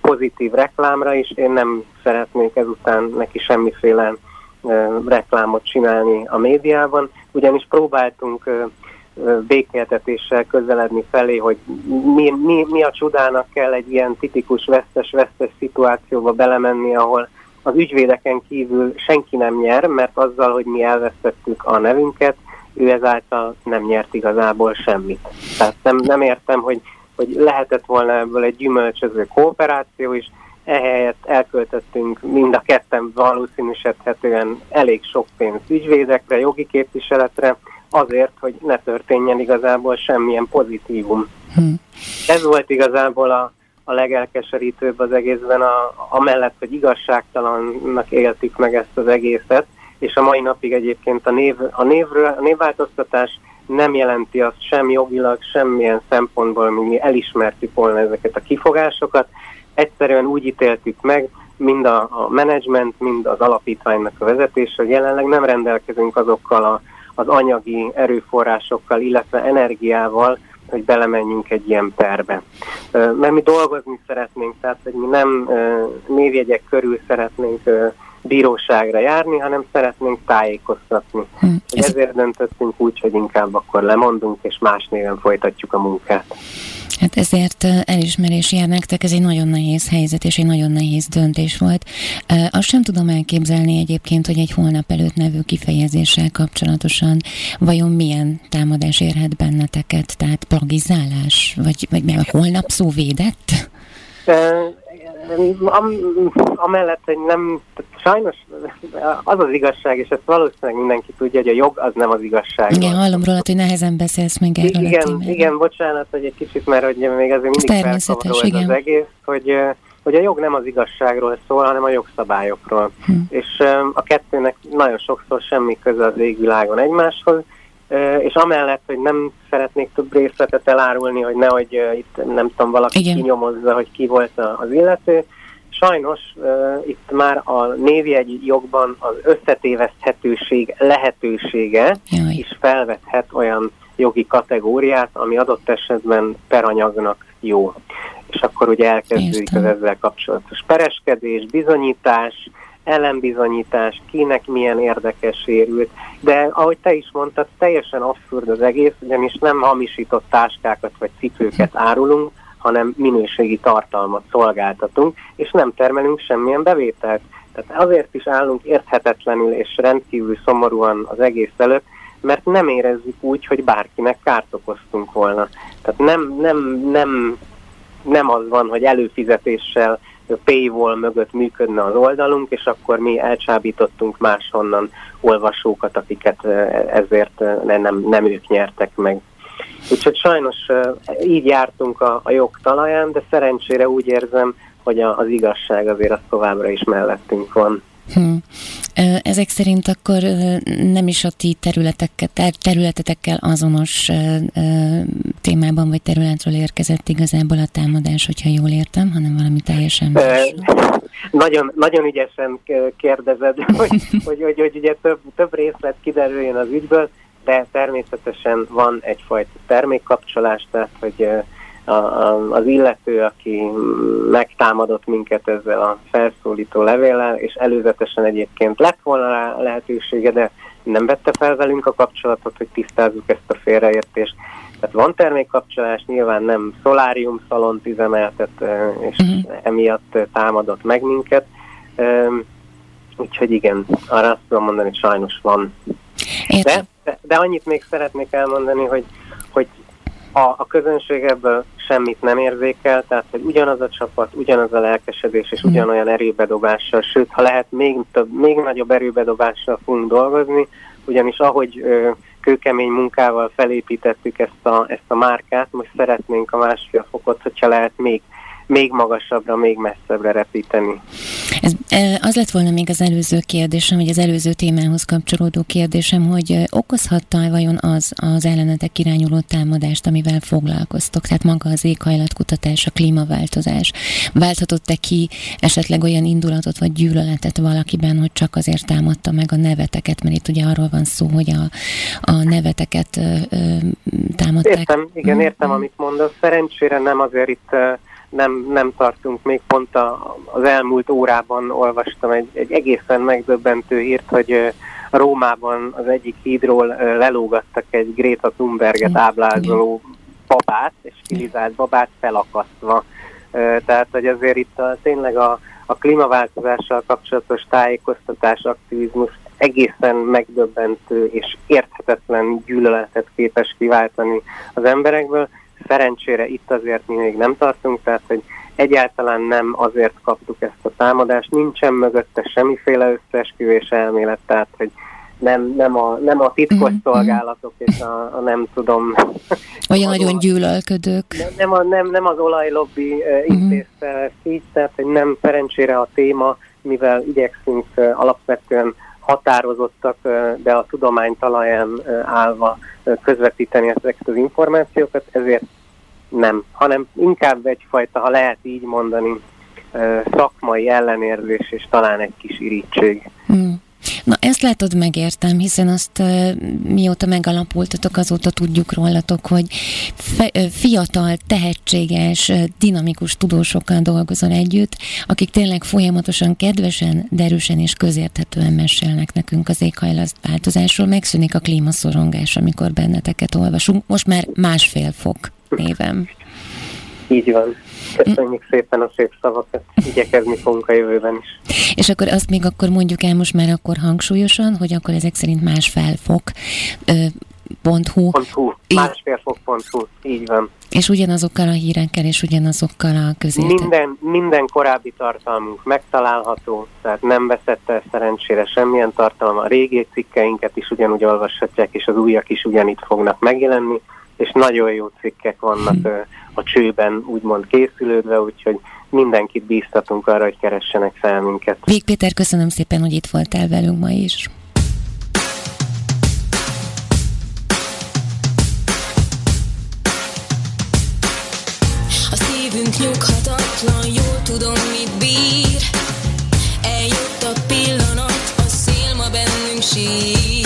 Speaker 10: pozitív reklámra is, én nem szeretnék ezután neki semmiféle reklámot csinálni a médiában, ugyanis próbáltunk békéltetéssel közeledni felé, hogy mi, mi, mi a csodának kell egy ilyen tipikus vesztes-vesztes szituációba belemenni, ahol az ügyvédeken kívül senki nem nyer, mert azzal, hogy mi elvesztettük a nevünket, ő ezáltal nem nyert igazából semmit. Tehát nem, nem értem, hogy, hogy lehetett volna ebből egy gyümölcsöző kooperáció is, ehelyett elköltöttünk mind a ketten valószínűsíthetően elég sok pénzt ügyvédekre, jogi képviseletre, azért, hogy ne történjen igazából semmilyen pozitívum. Hmm. Ez volt igazából a, a legelkeserítőbb az egészben, a, amellett, hogy igazságtalannak éltük meg ezt az egészet, és a mai napig egyébként a, név, a, névről, a névváltoztatás nem jelenti azt sem jogilag, semmilyen szempontból, mi elismertük volna ezeket a kifogásokat, egyszerűen úgy ítéltük meg, mind a, a menedzsment, mind az alapítványnak a vezetés, hogy jelenleg nem rendelkezünk azokkal a, az anyagi erőforrásokkal, illetve energiával, hogy belemenjünk egy ilyen perbe. Mert mi dolgozni szeretnénk, tehát hogy mi nem névjegyek körül szeretnénk bíróságra járni, hanem szeretnénk tájékoztatni. Hm. Ezért döntöttünk úgy, hogy inkább akkor lemondunk, és más néven folytatjuk a munkát.
Speaker 3: Hát ezért elismerés jár nektek, ez egy nagyon nehéz helyzet, és egy nagyon nehéz döntés volt. Azt sem tudom elképzelni egyébként, hogy egy holnap előtt nevű kifejezéssel kapcsolatosan vajon milyen támadás érhet benneteket, tehát plagizálás, vagy, vagy a holnap szó védett?
Speaker 10: Am, amellett, hogy nem, sajnos az az igazság, és ezt valószínűleg mindenki tudja, hogy a jog az nem az igazság.
Speaker 3: Igen, hallom róla, hogy nehezen beszélsz meg erről
Speaker 10: Igen, a igen, bocsánat, hogy egy kicsit, mert hogy még azért mindig felkavaró ez az egész, hogy, hogy a jog nem az igazságról szól, hanem a jogszabályokról. Hm. És a kettőnek nagyon sokszor semmi köze az égvilágon egymáshoz, és amellett, hogy nem szeretnék több részletet elárulni, hogy nehogy itt nem tudom, valaki Igen. kinyomozza, hogy ki volt az illető, sajnos uh, itt már a névjegy jogban az összetéveszthetőség lehetősége Jaj. is felvethet olyan jogi kategóriát, ami adott esetben peranyagnak jó. És akkor ugye elkezdődik az ezzel kapcsolatos pereskedés, bizonyítás, ellenbizonyítás, kinek milyen érdekes érült, de ahogy te is mondtad, teljesen abszurd az egész, ugyanis nem hamisított táskákat vagy cipőket árulunk, hanem minőségi tartalmat szolgáltatunk, és nem termelünk semmilyen bevételt. Tehát azért is állunk érthetetlenül és rendkívül szomorúan az egész előtt, mert nem érezzük úgy, hogy bárkinek kárt okoztunk volna. Tehát nem, nem, nem, nem az van, hogy előfizetéssel paywall mögött működne az oldalunk, és akkor mi elcsábítottunk máshonnan olvasókat, akiket ezért nem, nem ők nyertek meg. Úgyhogy sajnos így jártunk a, a jog talaján, de szerencsére úgy érzem, hogy a, az igazság azért az továbbra is mellettünk van. Hm.
Speaker 3: Ezek szerint akkor nem is a ti területekkel, területetekkel azonos témában vagy területről érkezett igazából a támadás, hogyha jól értem, hanem valami teljesen más.
Speaker 10: Nagyon, nagyon ügyesen kérdezed, hogy, hogy, hogy, hogy ugye több, több részlet kiderüljön az ügyből, de természetesen van egyfajta termékkapcsolás, tehát hogy a, a, az illető, aki megtámadott minket ezzel a felszólító levéllel, és előzetesen egyébként lett volna rá lehetősége, de nem vette fel velünk a kapcsolatot, hogy tisztázzuk ezt a félreértést. Tehát van termékkapcsolás, nyilván nem szolárium szalont üzemeltet, és uh-huh. emiatt támadott meg minket. Úgyhogy igen, arra azt tudom mondani, hogy sajnos van. De, de, de annyit még szeretnék elmondani, hogy, hogy a, a közönség ebből semmit nem érzékel, tehát hogy ugyanaz a csapat, ugyanaz a lelkesedés és mhm. ugyanolyan erőbedobással, sőt, ha lehet, még, több, még nagyobb erőbedobással fogunk dolgozni, ugyanis ahogy ö, kőkemény munkával felépítettük ezt a, ezt a márkát, most szeretnénk a másfél fokot, hogyha lehet még még magasabbra, még messzebbre repíteni.
Speaker 3: Ez, az lett volna még az előző kérdésem, vagy az előző témához kapcsolódó kérdésem, hogy okozhatta vajon az az ellenetek irányuló támadást, amivel foglalkoztok, tehát maga az éghajlatkutatás, a klímaváltozás. Válthatott-e ki esetleg olyan indulatot vagy gyűlöletet valakiben, hogy csak azért támadta meg a neveteket, mert itt ugye arról van szó, hogy a, a neveteket ö, ö, támadták.
Speaker 10: Értem, igen, értem, mm-hmm. amit mondasz. Szerencsére nem azért itt nem, nem tartunk még pont a, az elmúlt órában olvastam egy, egy egészen megdöbbentő hírt, hogy Rómában az egyik hídról lelógattak egy Greta Thunberget ábrázoló babát, és stilizált babát felakasztva. Tehát, hogy azért itt a, tényleg a, a klímaváltozással kapcsolatos tájékoztatás, aktivizmus egészen megdöbbentő és érthetetlen gyűlöletet képes kiváltani az emberekből. Szerencsére itt azért mi még nem tartunk, tehát hogy egyáltalán nem azért kaptuk ezt a támadást, nincsen mögötte semmiféle összeesküvés elmélet, tehát hogy nem, nem, a, nem a titkos mm-hmm. szolgálatok és a, a nem tudom...
Speaker 3: Olyan nagyon gyűlölködők.
Speaker 10: Nem, nem, a, nem, nem az olajlobbi uh, intézte mm-hmm. így, tehát hogy nem szerencsére a téma, mivel igyekszünk uh, alapvetően határozottak, de a tudomány talaján állva közvetíteni ezeket az információkat, ezért nem, hanem inkább egyfajta, ha lehet így mondani, szakmai ellenérzés és talán egy kis irítség. Hmm.
Speaker 3: Na ezt látod, megértem, hiszen azt mióta megalapultatok, azóta tudjuk rólatok, hogy fiatal, tehetséges, dinamikus tudósokkal dolgozol együtt, akik tényleg folyamatosan, kedvesen, derűsen és közérthetően mesélnek nekünk az éghajlatváltozásról. Megszűnik a klímaszorongás, amikor benneteket olvasunk. Most már másfél fok névem.
Speaker 10: Így van. Köszönjük szépen a szép szavakat, igyekezni fogunk a jövőben is.
Speaker 3: És akkor azt még akkor mondjuk el most már akkor hangsúlyosan, hogy akkor ezek szerint más felfok
Speaker 10: Hu. Másfélfok.hu, így van.
Speaker 3: És ugyanazokkal a hírekkel, és ugyanazokkal a közértet?
Speaker 10: Minden, minden korábbi tartalmunk megtalálható, tehát nem veszett el szerencsére semmilyen tartalom. A régi cikkeinket is ugyanúgy olvashatják, és az újak is ugyanitt fognak megjelenni, és nagyon jó cikkek vannak hm. a csőben úgymond készülődve, úgyhogy mindenkit bíztatunk arra, hogy keressenek fel minket.
Speaker 3: Vég Péter, köszönöm szépen, hogy itt voltál velünk ma is.
Speaker 11: szívünk nyughatatlan, jól tudom, mit bír. Eljött a pillanat, a szél ma bennünk sír.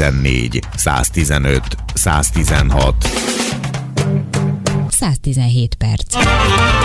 Speaker 1: 114, 115, 116.
Speaker 2: 117 perc.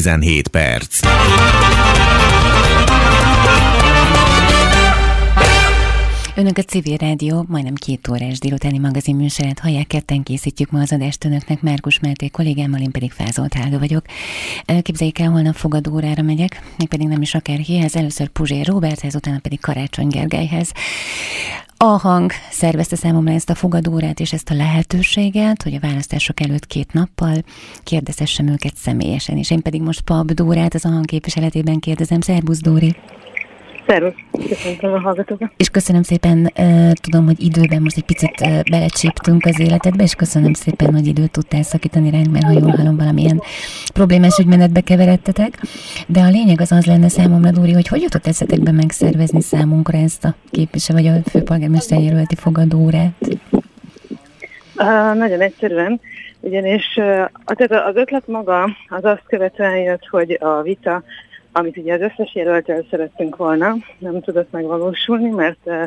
Speaker 1: 117 perc.
Speaker 3: Önök a Civil Rádió majdnem két órás délutáni magazin műsorát hallják, ketten készítjük ma az adást önöknek, Márkus Máté kollégámmal, én pedig Fázolt Helga vagyok. Képzeljék el, holnap fogadórára megyek, mégpedig nem is akár kihez, először Puzsér Roberthez, utána pedig Karácsony Gergelyhez. A hang szervezte számomra ezt a fogadórát és ezt a lehetőséget, hogy a választások előtt két nappal kérdezessem őket személyesen, és én pedig most Pap Dórát az a hang képviseletében kérdezem. Szerbusz Dóri!
Speaker 12: Szervusz, köszöntöm a hallgatókat.
Speaker 3: És köszönöm szépen, tudom, hogy időben most egy picit belecsíptünk az életedbe, és köszönöm szépen, hogy időt tudtál szakítani ránk, mert ha jól hallom, valamilyen problémás ügymenetbe keveredtetek. De a lényeg az az lenne számomra, Dóri, hogy hogy jutott eszetekbe megszervezni számunkra ezt a képvisel, vagy a főpolgármester jelölti fogadórát?
Speaker 12: Uh, nagyon egyszerűen, ugyanis uh, az ötlet maga az azt követően jött, hogy a vita, amit ugye az összes jelöltel szerettünk volna, nem tudott megvalósulni, mert uh,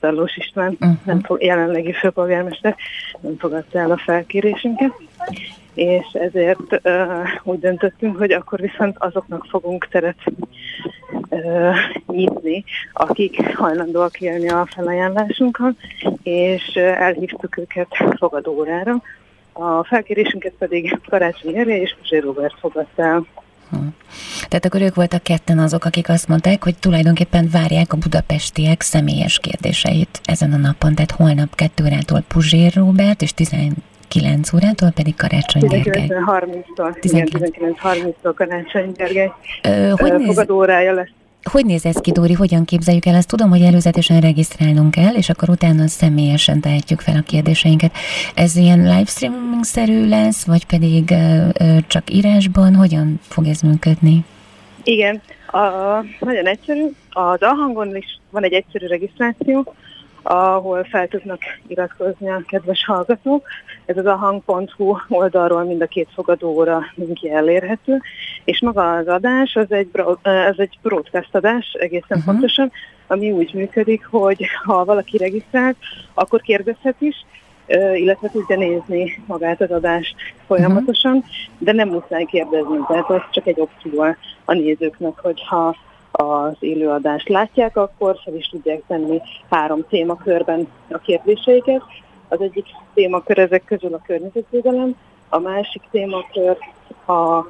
Speaker 12: Tarlós István uh-huh. nem fog, jelenlegi főpolgármester nem fogadta el a felkérésünket, és ezért uh, úgy döntöttünk, hogy akkor viszont azoknak fogunk teret uh, nyitni, akik hajlandóak élni a felajánlásunkon, és uh, elhívtuk őket fogadórára. A felkérésünket pedig Karácsony Gergely és Puzsér Robert fogadta el.
Speaker 3: Tehát akkor ők voltak ketten azok, akik azt mondták, hogy tulajdonképpen várják a budapestiek személyes kérdéseit ezen a napon, tehát holnap 2 órától Puzsér Róbert, és 19 órától pedig Karácsony Gergely.
Speaker 12: 19.30-tól,
Speaker 3: 19.
Speaker 12: 19.30-tól Karácsony Gergely
Speaker 3: Ö, hogy néz-
Speaker 12: fogadórája lesz.
Speaker 3: Hogy néz ez ki, Dóri? Hogyan képzeljük el? Azt tudom, hogy előzetesen regisztrálnunk kell, és akkor utána személyesen tehetjük fel a kérdéseinket. Ez ilyen livestreaming-szerű lesz, vagy pedig csak írásban? Hogyan fog ez működni?
Speaker 12: Igen, a, nagyon egyszerű. Az Alhangon is van egy egyszerű regisztráció, ahol fel tudnak iratkozni a kedves hallgatók. Ez az ahang.hu oldalról mind a két fogadóra linkje elérhető, és maga az adás, az egy, ez egy broadcast adás egészen uh-huh. pontosan, ami úgy működik, hogy ha valaki regisztrált, akkor kérdezhet is, illetve tudja nézni magát az adást folyamatosan, uh-huh. de nem muszáj kérdezni, tehát az csak egy opció a- a nézőknek, hogyha az élőadást látják, akkor fel is tudják tenni három témakörben a kérdéseiket. Az egyik témakör ezek közül a környezetvédelem, a másik témakör a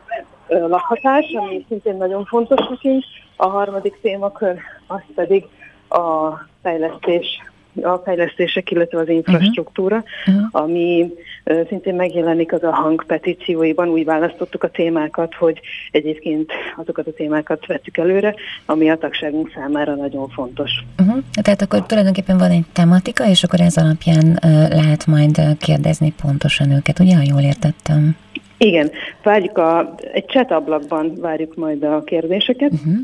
Speaker 12: lakhatás, ami szintén nagyon fontos nekünk, a harmadik témakör az pedig a fejlesztés a fejlesztések, illetve az infrastruktúra, uh-huh. ami ö, szintén megjelenik az a hang petícióiban. Úgy választottuk a témákat, hogy egyébként azokat a témákat vettük előre, ami a tagságunk számára nagyon fontos.
Speaker 3: Uh-huh. Tehát akkor tulajdonképpen van egy tematika, és akkor ez alapján lehet majd kérdezni pontosan őket, ugye, ha jól értettem?
Speaker 12: Igen, várjuk a, egy chat ablakban várjuk majd a kérdéseket, uh-huh.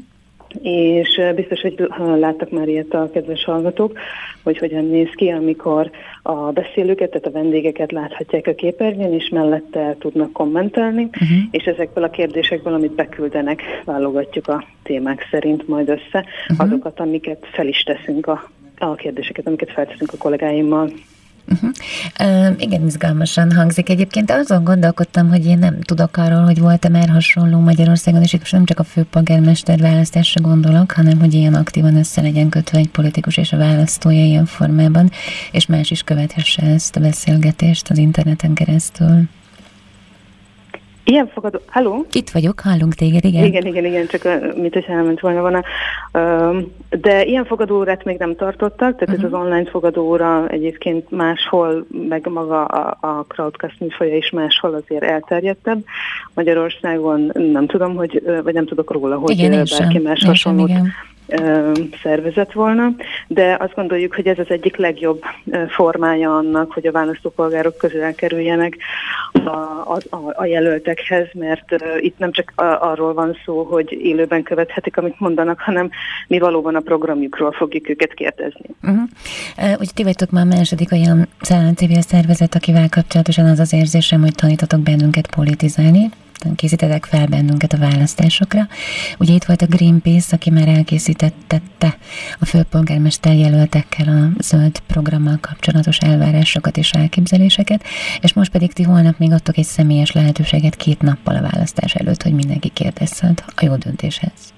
Speaker 12: És biztos, hogy láttak már ilyet a kedves hallgatók, hogy hogyan néz ki, amikor a beszélőket, tehát a vendégeket láthatják a képernyőn, és mellette tudnak kommentelni, uh-huh. és ezekből a kérdésekből, amit beküldenek, válogatjuk a témák szerint majd össze uh-huh. azokat, amiket fel is teszünk a, a kérdéseket, amiket felteszünk a kollégáimmal.
Speaker 3: Uh-huh. Uh, igen, izgalmasan hangzik. Egyébként azon gondolkodtam, hogy én nem tudok arról, hogy volt-e már hasonló Magyarországon, és itt nem csak a főpolgármester választásra gondolok, hanem hogy ilyen aktívan össze legyen kötve egy politikus és a választója ilyen formában, és más is követhesse ezt a beszélgetést az interneten keresztül.
Speaker 12: Ilyen fogadó... Halló?
Speaker 3: Itt vagyok, hallunk téged, igen.
Speaker 12: Igen, igen, igen, csak mint hogy elment volna volna. De ilyen fogadórát még nem tartottak, tehát uh-huh. ez az online fogadóra egyébként máshol, meg maga a, a crowdcast műfaja is máshol azért elterjedtebb. Magyarországon nem tudom, hogy, vagy nem tudok róla, hogy
Speaker 3: Igen,
Speaker 12: bárki más hasonlót szervezett volna, de azt gondoljuk, hogy ez az egyik legjobb formája annak, hogy a választópolgárok közel kerüljenek a, a, a, jelöltekhez, mert itt nem csak arról van szó, hogy élőben követhetik, amit mondanak, hanem mi valóban a programjukról fogjuk őket kérdezni.
Speaker 3: Uh-huh. Uh, ugye ti vagytok már második olyan civil szervezet, akivel kapcsolatosan az az érzésem, hogy tanítotok bennünket politizálni, készítetek fel bennünket a választásokra. Ugye itt volt a Greenpeace, aki már elkészítette a főpolgármester jelöltekkel a zöld programmal kapcsolatos elvárásokat és elképzeléseket, és most pedig ti holnap még adtok egy személyes lehetőséget két nappal a választás előtt, hogy mindenki kérdezzen a jó döntéshez.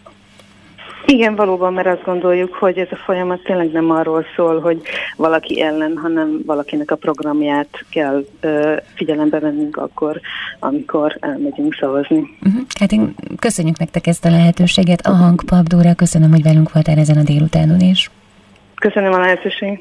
Speaker 12: Igen, valóban, mert azt gondoljuk, hogy ez a folyamat tényleg nem arról szól, hogy valaki ellen, hanem valakinek a programját kell ö, figyelembe vennünk akkor, amikor elmegyünk szavazni.
Speaker 3: Uh-huh. Hát én köszönjük nektek ezt a lehetőséget. A hangpap Dóra, köszönöm, hogy velünk voltál ezen a délutánon is.
Speaker 12: Köszönöm a lehetőséget.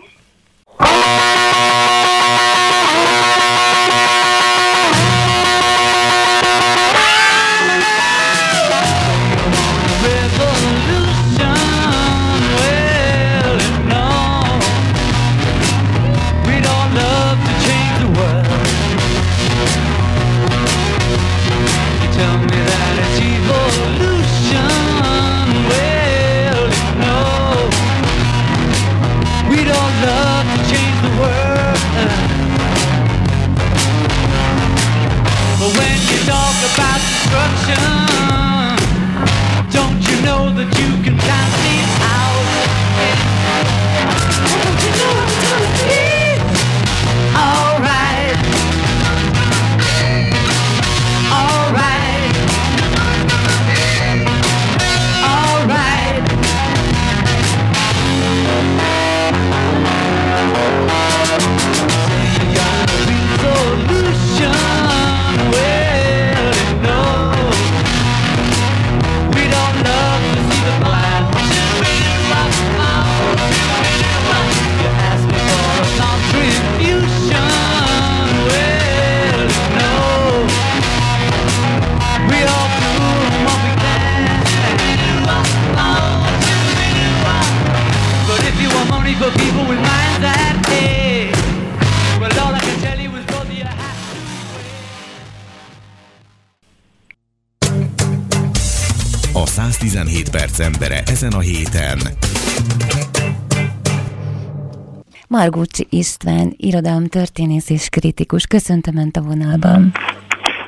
Speaker 3: Margucci István, irodalomtörténész és kritikus. Köszöntöm Önt a vonalban.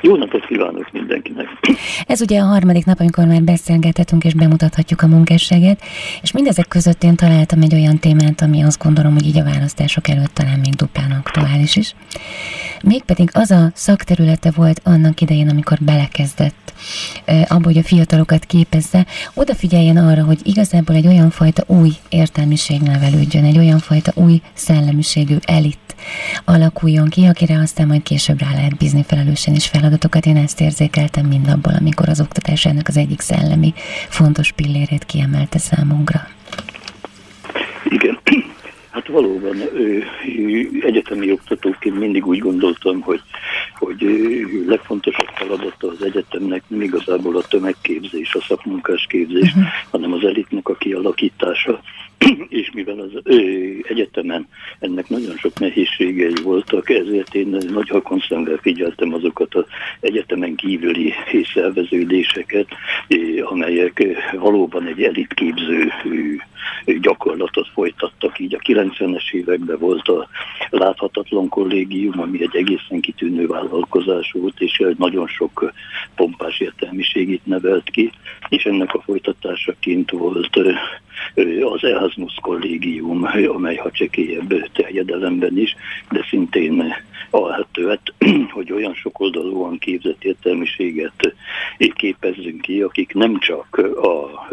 Speaker 13: Jó napot kívánok mindenkinek!
Speaker 3: Ez ugye a harmadik nap, amikor már beszélgethetünk és bemutathatjuk a munkásságet, és mindezek között én találtam egy olyan témát, ami azt gondolom, hogy így a választások előtt talán még duplán aktuális is. Mégpedig az a szakterülete volt annak idején, amikor belekezdett abba, hogy a fiatalokat képezze, odafigyeljen arra, hogy igazából egy olyan fajta új értelmiség nevelődjön, egy olyan fajta új szellemiségű elit alakuljon ki, akire aztán majd később rá lehet bízni felelősen is feladatokat. Én ezt érzékeltem mindabból, amikor az oktatásának az egyik szellemi fontos pillérét kiemelte számunkra.
Speaker 13: Igen, hát valóban ö, egyetemi oktatóként mindig úgy gondoltam, hogy, hogy legfontosabb feladata az egyetemnek nem igazából a tömegképzés, a szakmunkás képzés, uh-huh. hanem az elitnek a kialakítása. És mivel az ö, egyetemen ennek nagyon sok nehézségei voltak, ezért én nagy hakonszemvel figyeltem azokat az egyetemen kívüli szerveződéseket, amelyek valóban egy elitképző gyakorlatot folytattak. Így a 90-es években volt a Láthatatlan Kollégium, ami egy egészen kitűnő vállalkozás volt, és nagyon sok pompás értelmiségit nevelt ki, és ennek a folytatásaként volt az Erasmus kollégium, amely ha csekélyebb terjedelemben is, de szintén alhetőet, hát, hogy olyan sokoldalúan képzett értelmiséget képezzünk ki, akik nem csak a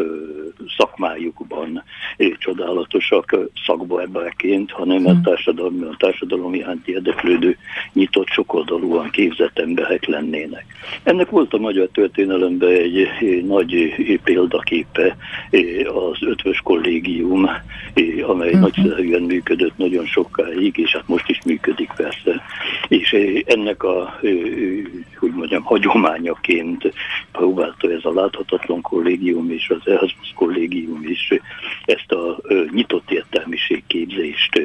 Speaker 13: szakmájukban csodálatosak szakbarbereként, hanem a hmm. társadalmi, a társadalom iránt érdeklődő, nyitott, sokoldalúan képzett emberek lennének. Ennek volt a magyar történelemben egy nagy példaképe az 50 Tudományos Kollégium, amely
Speaker 14: uh-huh.
Speaker 13: nagyszerűen működött nagyon sokáig, és hát most is működik persze. És ennek a, hogy mondjam, hagyományaként próbálta ez a láthatatlan kollégium és az Erasmus kollégium is ezt a nyitott értelmiség képzést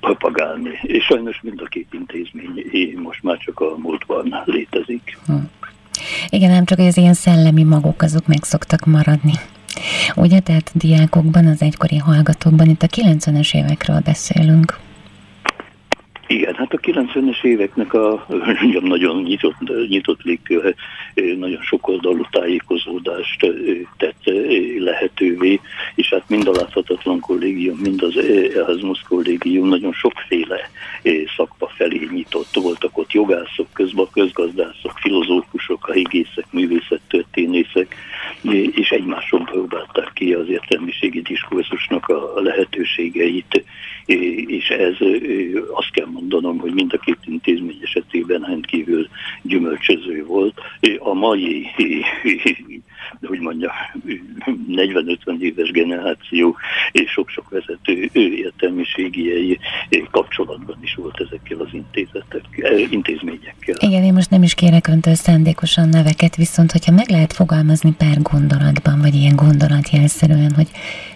Speaker 13: propagálni. És sajnos mind a két intézmény most már csak a múltban létezik. Hm.
Speaker 3: Igen, nem csak az ilyen szellemi magok, azok meg szoktak maradni. Ugye, tehát diákokban, az egykori hallgatókban, itt a 90-es évekről beszélünk.
Speaker 13: Igen, hát a 90-es éveknek a mondjam, nagyon nyitott, nyitott légkör, nagyon sokoldalú tájékozódást tett lehetővé, és hát mind a láthatatlan kollégium, mind az Erasmus kollégium nagyon sokféle szakma felé nyitott. Voltak ott jogászok, közben közgazdászok, filozófusok, a higészek, művészettörténészek, és egymáson próbálták ki az értelmiségi diskurzusnak a lehetőségeit, és ez azt kell mondanom, hogy mind a két intézmény esetében rendkívül gyümölcsöző volt. A mai, hogy mondja, 40-50 éves generáció és sok-sok vezető ő értelmiségi kapcsolatban is volt ezekkel az intézetek, eh, intézményekkel.
Speaker 3: Igen, én most nem is kérek öntől szándékosan neveket, viszont hogyha meg lehet fogalmazni pár gondolatban, vagy ilyen gondolatjelszerűen, hogy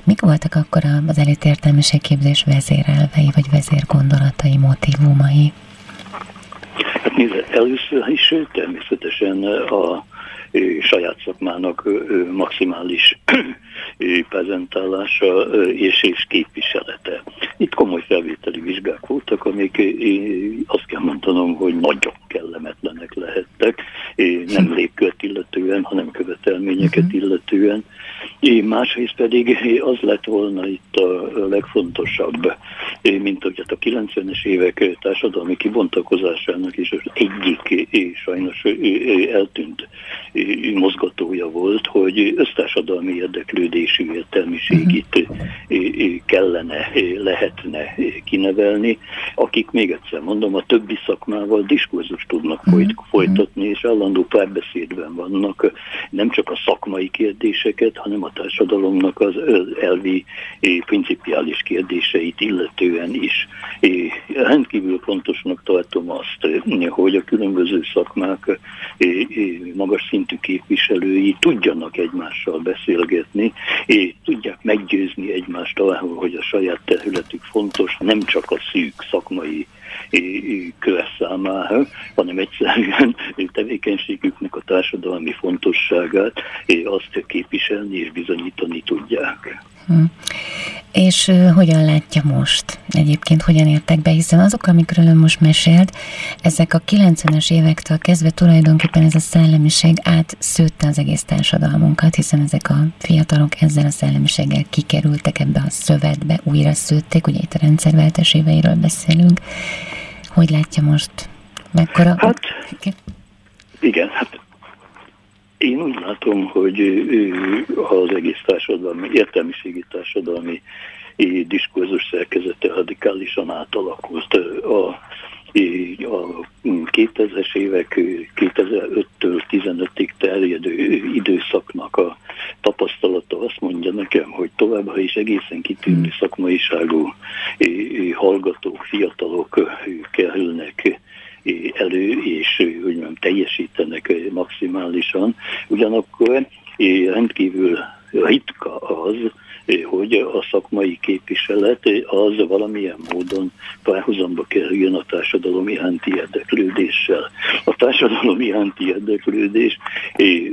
Speaker 3: mik voltak akkor az elit értelmiségképzés vezérelvei, vagy vezérgondolatai, motivumai?
Speaker 13: Hát nézd, először is természetesen a saját szakmának maximális prezentálása és, és képviselete. Itt komoly felvételi vizsgák voltak, amik azt kell mondanom, hogy nagyon kellemetlenek lehettek, nem légkört illetően, hanem követelményeket illetően. Másrészt pedig az lett volna itt a legfontosabb, mint hogy hát a 90-es évek társadalmi kibontakozásának is az egyik sajnos eltűnt mozgatója volt, hogy össztársadalmi érdeklődésű értelmiségit kellene, lehetne kinevelni, akik még egyszer mondom, a többi szakmával diskurzus tudnak folyt, folytatni, és állandó párbeszédben vannak, nem csak a szakmai kérdéseket, hanem a társadalomnak az elvi, principiális kérdéseit illetően is. Rendkívül fontosnak tartom azt, hogy a különböző szakmák magas szintű képviselői tudjanak egymással beszélgetni, és tudják meggyőzni egymást arról, hogy a saját területük fontos, nem csak a szűk szakmai kör számára, hanem egyszerűen tevékenységüknek a társadalmi fontosságát azt képviselni és bizonyítani tudják.
Speaker 3: Hm. És hogyan látja most? Egyébként hogyan értek be? Hiszen azok, amikről ön most mesélt, ezek a 90-es évektől kezdve tulajdonképpen ez a szellemiség átszőtte az egész társadalmunkat, hiszen ezek a fiatalok ezzel a szellemiséggel kikerültek ebbe a szövetbe, újra szőtték, ugye itt a rendszerváltás éveiről beszélünk. Hogy látja most? Mekkora...
Speaker 13: Hát, igen, hát én úgy látom, hogy az egész társadalmi, értelmiségi társadalmi diskurzus szerkezete radikálisan átalakult. A, a 2000-es évek ö, 2005-től 15-ig terjedő időszaknak a tapasztalata azt mondja nekem, hogy továbbra is egészen kitűnő szakmaiságú ö, ö, hallgatók, fiatalok kerülnek elő, és hogy mondjam, teljesítenek maximálisan. Ugyanakkor rendkívül ritka az, hogy a szakmai képviselet az valamilyen módon párhuzamba kerüljön a társadalom iránti érdeklődéssel. A társadalom iránti érdeklődés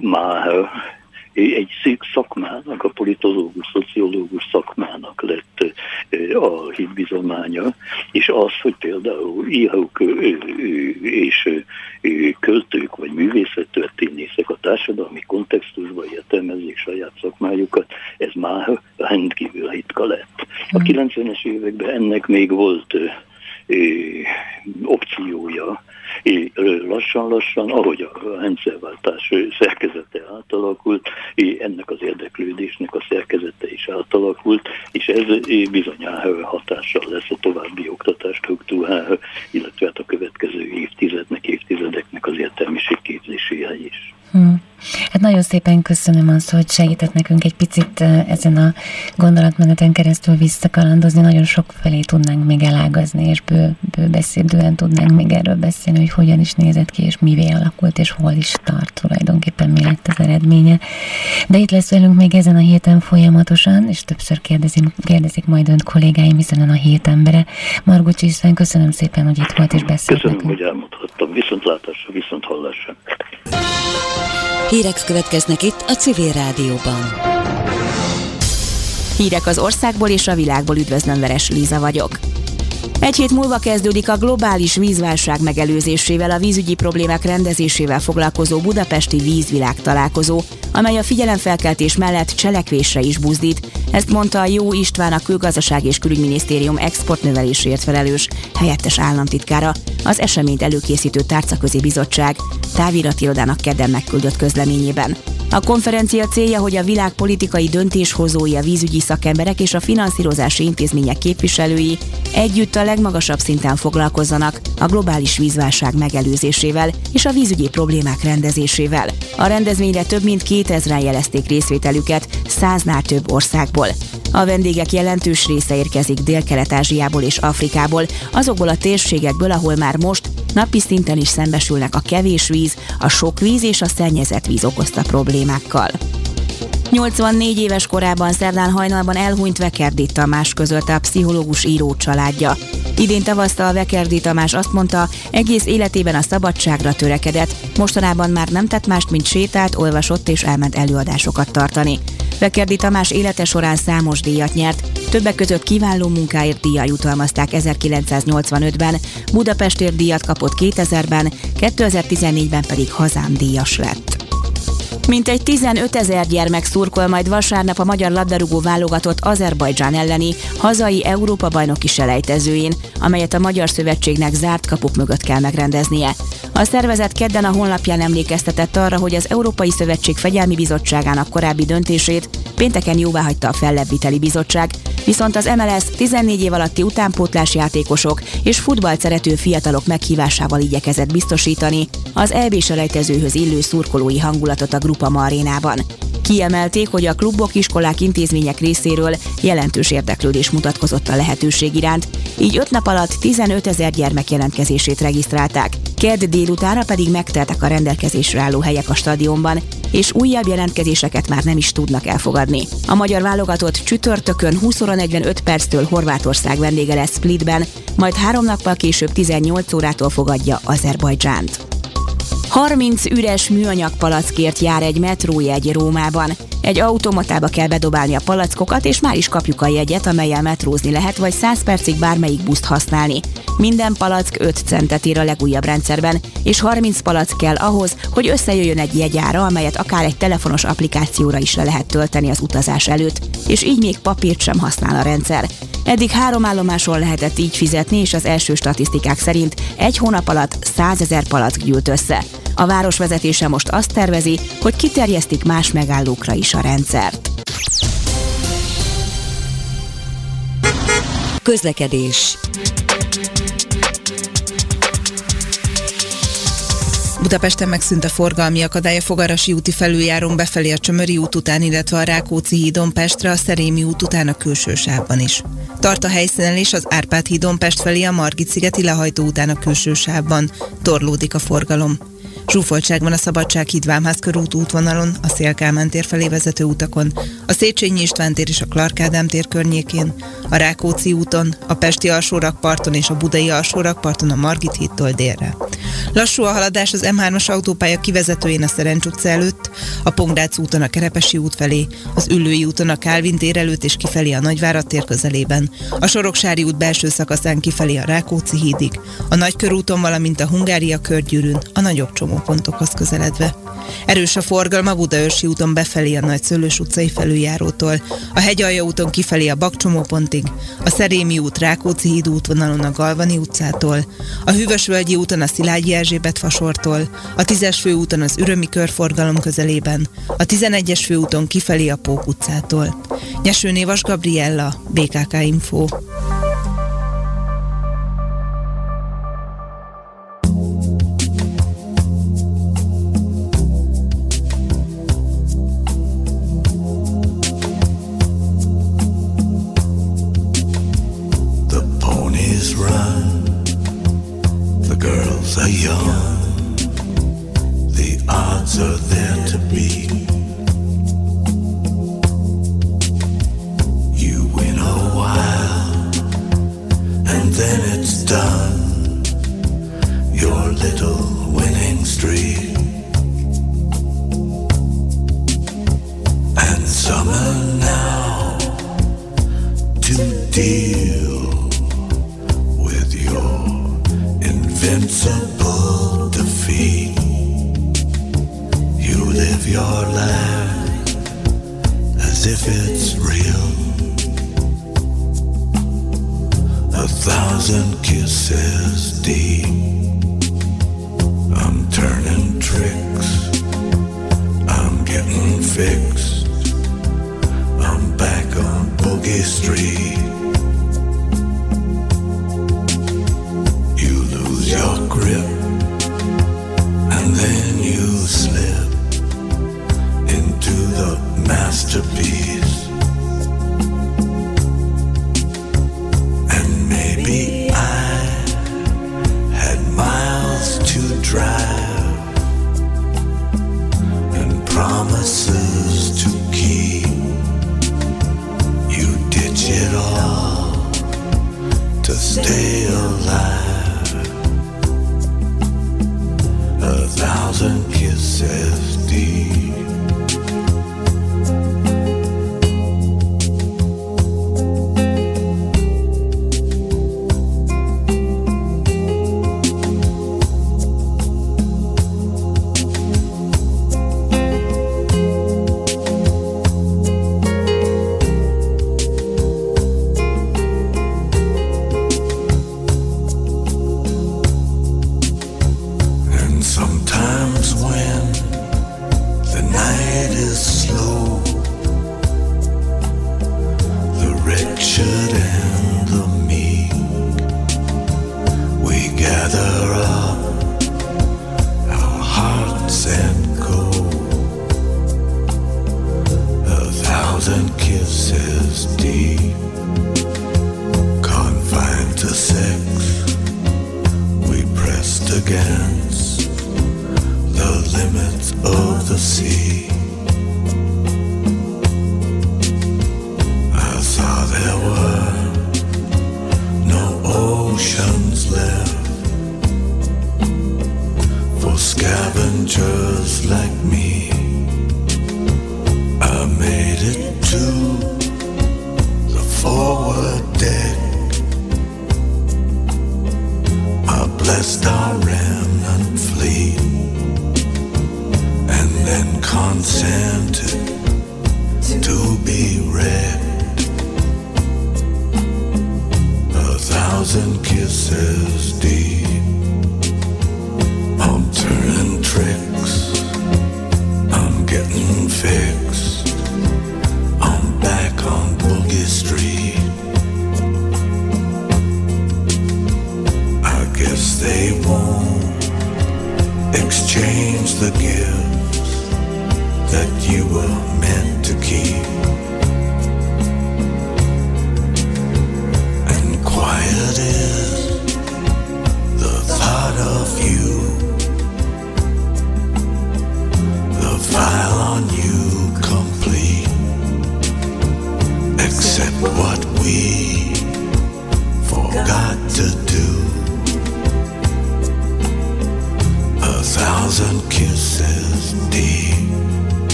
Speaker 13: már egy szakmának, a politológus, szociológus szakmának lett a hitbizománya, és az, hogy például írók és költők vagy művészettörténészek a társadalmi kontextusban értelmezik saját szakmájukat, ez már rendkívül ritka lett. A 90-es években ennek még volt opciója, lassan-lassan, ahogy a rendszerváltás szerkezete átalakult, ennek az érdeklődésnek a szerkezete is átalakult, és ez bizonyára hatással lesz a további oktatás struktúrára, illetve hát a következő évtizednek, évtizedeknek az értelmiség képzésére is.
Speaker 3: Hmm. Hát nagyon szépen köszönöm azt, hogy segített nekünk egy picit ezen a gondolatmeneten keresztül visszakalandozni. Nagyon sok felé tudnánk még elágazni, és bő, bőbeszédően tudnánk még erről beszélni, hogy hogyan is nézett ki, és mivé alakult, és hol is tart tulajdonképpen, mi lett az eredménye. De itt lesz velünk még ezen a héten folyamatosan, és többször kérdezik, kérdezik majd önt kollégáim, hiszen ön a hét embere. Margot István, köszönöm szépen, hogy itt volt és beszélt
Speaker 13: Köszönöm,
Speaker 3: nekünk.
Speaker 13: hogy elmondhattam. Viszontlátásra, viszont hallásra.
Speaker 4: Hírek következnek itt a Civil Rádióban.
Speaker 5: Hírek az országból és a világból üdvözlöm, Veres Líza vagyok. Egy hét múlva kezdődik a globális vízválság megelőzésével, a vízügyi problémák rendezésével foglalkozó budapesti vízvilág találkozó, amely a figyelemfelkeltés mellett cselekvésre is buzdít. Ezt mondta a Jó István a Külgazdaság és Külügyminisztérium exportnövelésért felelős helyettes államtitkára, az eseményt előkészítő tárcaközi bizottság táviratirodának kedden megküldött közleményében. A konferencia célja, hogy a világ politikai döntéshozói, a vízügyi szakemberek és a finanszírozási intézmények képviselői együtt a legmagasabb szinten foglalkozzanak a globális vízválság megelőzésével és a vízügyi problémák rendezésével. A rendezvényre több mint 2000-en jelezték részvételüket száznál több országból. A vendégek jelentős része érkezik Dél-Kelet-Ázsiából és Afrikából, azokból a térségekből, ahol már most napi szinten is szembesülnek a kevés víz, a sok víz és a szennyezett víz okozta problémákkal. 84 éves korában szerdán hajnalban elhunyt Vekerdi Tamás közölte a pszichológus író családja. Idén tavasztal Vekerdi Tamás azt mondta, egész életében a szabadságra törekedett, mostanában már nem tett mást, mint sétált, olvasott és elment előadásokat tartani. Vekerdi Tamás élete során számos díjat nyert, többek között kiváló munkáért díjjal jutalmazták 1985-ben, Budapestért díjat kapott 2000-ben, 2014-ben pedig hazám díjas lett. Mintegy 15 ezer gyermek szurkol majd vasárnap a magyar labdarúgó válogatott Azerbajdzsán elleni hazai Európa bajnoki selejtezőjén, amelyet a Magyar Szövetségnek zárt kapuk mögött kell megrendeznie. A szervezet kedden a honlapján emlékeztetett arra, hogy az Európai Szövetség Fegyelmi Bizottságának korábbi döntését pénteken jóváhagyta a Fellebbviteli Bizottság, viszont az MLS 14 év alatti utánpótlás játékosok és futballt szerető fiatalok meghívásával igyekezett biztosítani az EB selejtezőhöz illő szurkolói hangulatot a Grupama arénában. Kiemelték, hogy a klubok, iskolák, intézmények részéről jelentős érdeklődés mutatkozott a lehetőség iránt, így 5 nap alatt 15 ezer gyermek jelentkezését regisztrálták. Kedd délutára pedig megteltek a rendelkezésre álló helyek a stadionban, és újabb jelentkezéseket már nem is tudnak elfogadni. A magyar válogatott csütörtökön 20 óra 45 perctől Horvátország vendége lesz Splitben, majd három nappal később 18 órától fogadja Azerbajdzsánt. 30 üres műanyag palackért jár egy metrójegy Rómában. Egy automatába kell bedobálni a palackokat, és már is kapjuk a jegyet, amelyel metrózni lehet, vagy 100 percig bármelyik buszt használni. Minden palack 5 centet ír a legújabb rendszerben, és 30 palack kell ahhoz, hogy összejöjjön egy jegyára, amelyet akár egy telefonos applikációra is le lehet tölteni az utazás előtt, és így még papírt sem használ a rendszer. Eddig három állomáson lehetett így fizetni, és az első statisztikák szerint egy hónap alatt 100 ezer palack gyűlt össze. A város vezetése most azt tervezi, hogy kiterjesztik más megállókra is a rendszert.
Speaker 4: Közlekedés.
Speaker 6: Budapesten megszűnt a forgalmi akadály a Fogarasi úti felüljárón befelé a Csömöri út után, illetve a Rákóczi hídon Pestre, a Szerémi út után a külső sávban is. Tart a helyszínen is az Árpád hídon Pest felé a Margit-szigeti lehajtó után a külső sávban. Torlódik a forgalom. Zsúfoltság van a Szabadsághíd Vámház körút útvonalon, a Szélkámán tér felé vezető utakon,
Speaker 14: a Széchenyi István tér és a Clark Ádám tér környékén, a Rákóczi úton, a Pesti alsórakparton és a Budai alsórakparton a Margit hídtól délre. Lassú a haladás az M3-as autópálya kivezetőjén a Szerencs utca előtt, a Pongrácz úton a Kerepesi út felé, az Üllői úton a Kálvin tér előtt és kifelé a Nagyvárad tér közelében, a Soroksári út belső szakaszán kifelé a Rákóczi hídig, a Nagykörúton, valamint a Hungária körgyűrűn a nagyobb csomópontokhoz közeledve. Erős a forgalma a Budaörsi úton befelé a Nagyszőlős utcai felüljárótól, a Hegyalja úton kifelé a Bakcsomópontig, a Szerémi út Rákóczi híd útvonalon a Galvani utcától, a Hűvösvölgyi úton a Szilágyi Erzsébet fasortól, a 10-es főúton az Ürömi körforgalom közelében, a 11-es főúton kifelé a Pók utcától. Nyeső Névas Gabriella, BKK Info.
Speaker 15: Of you,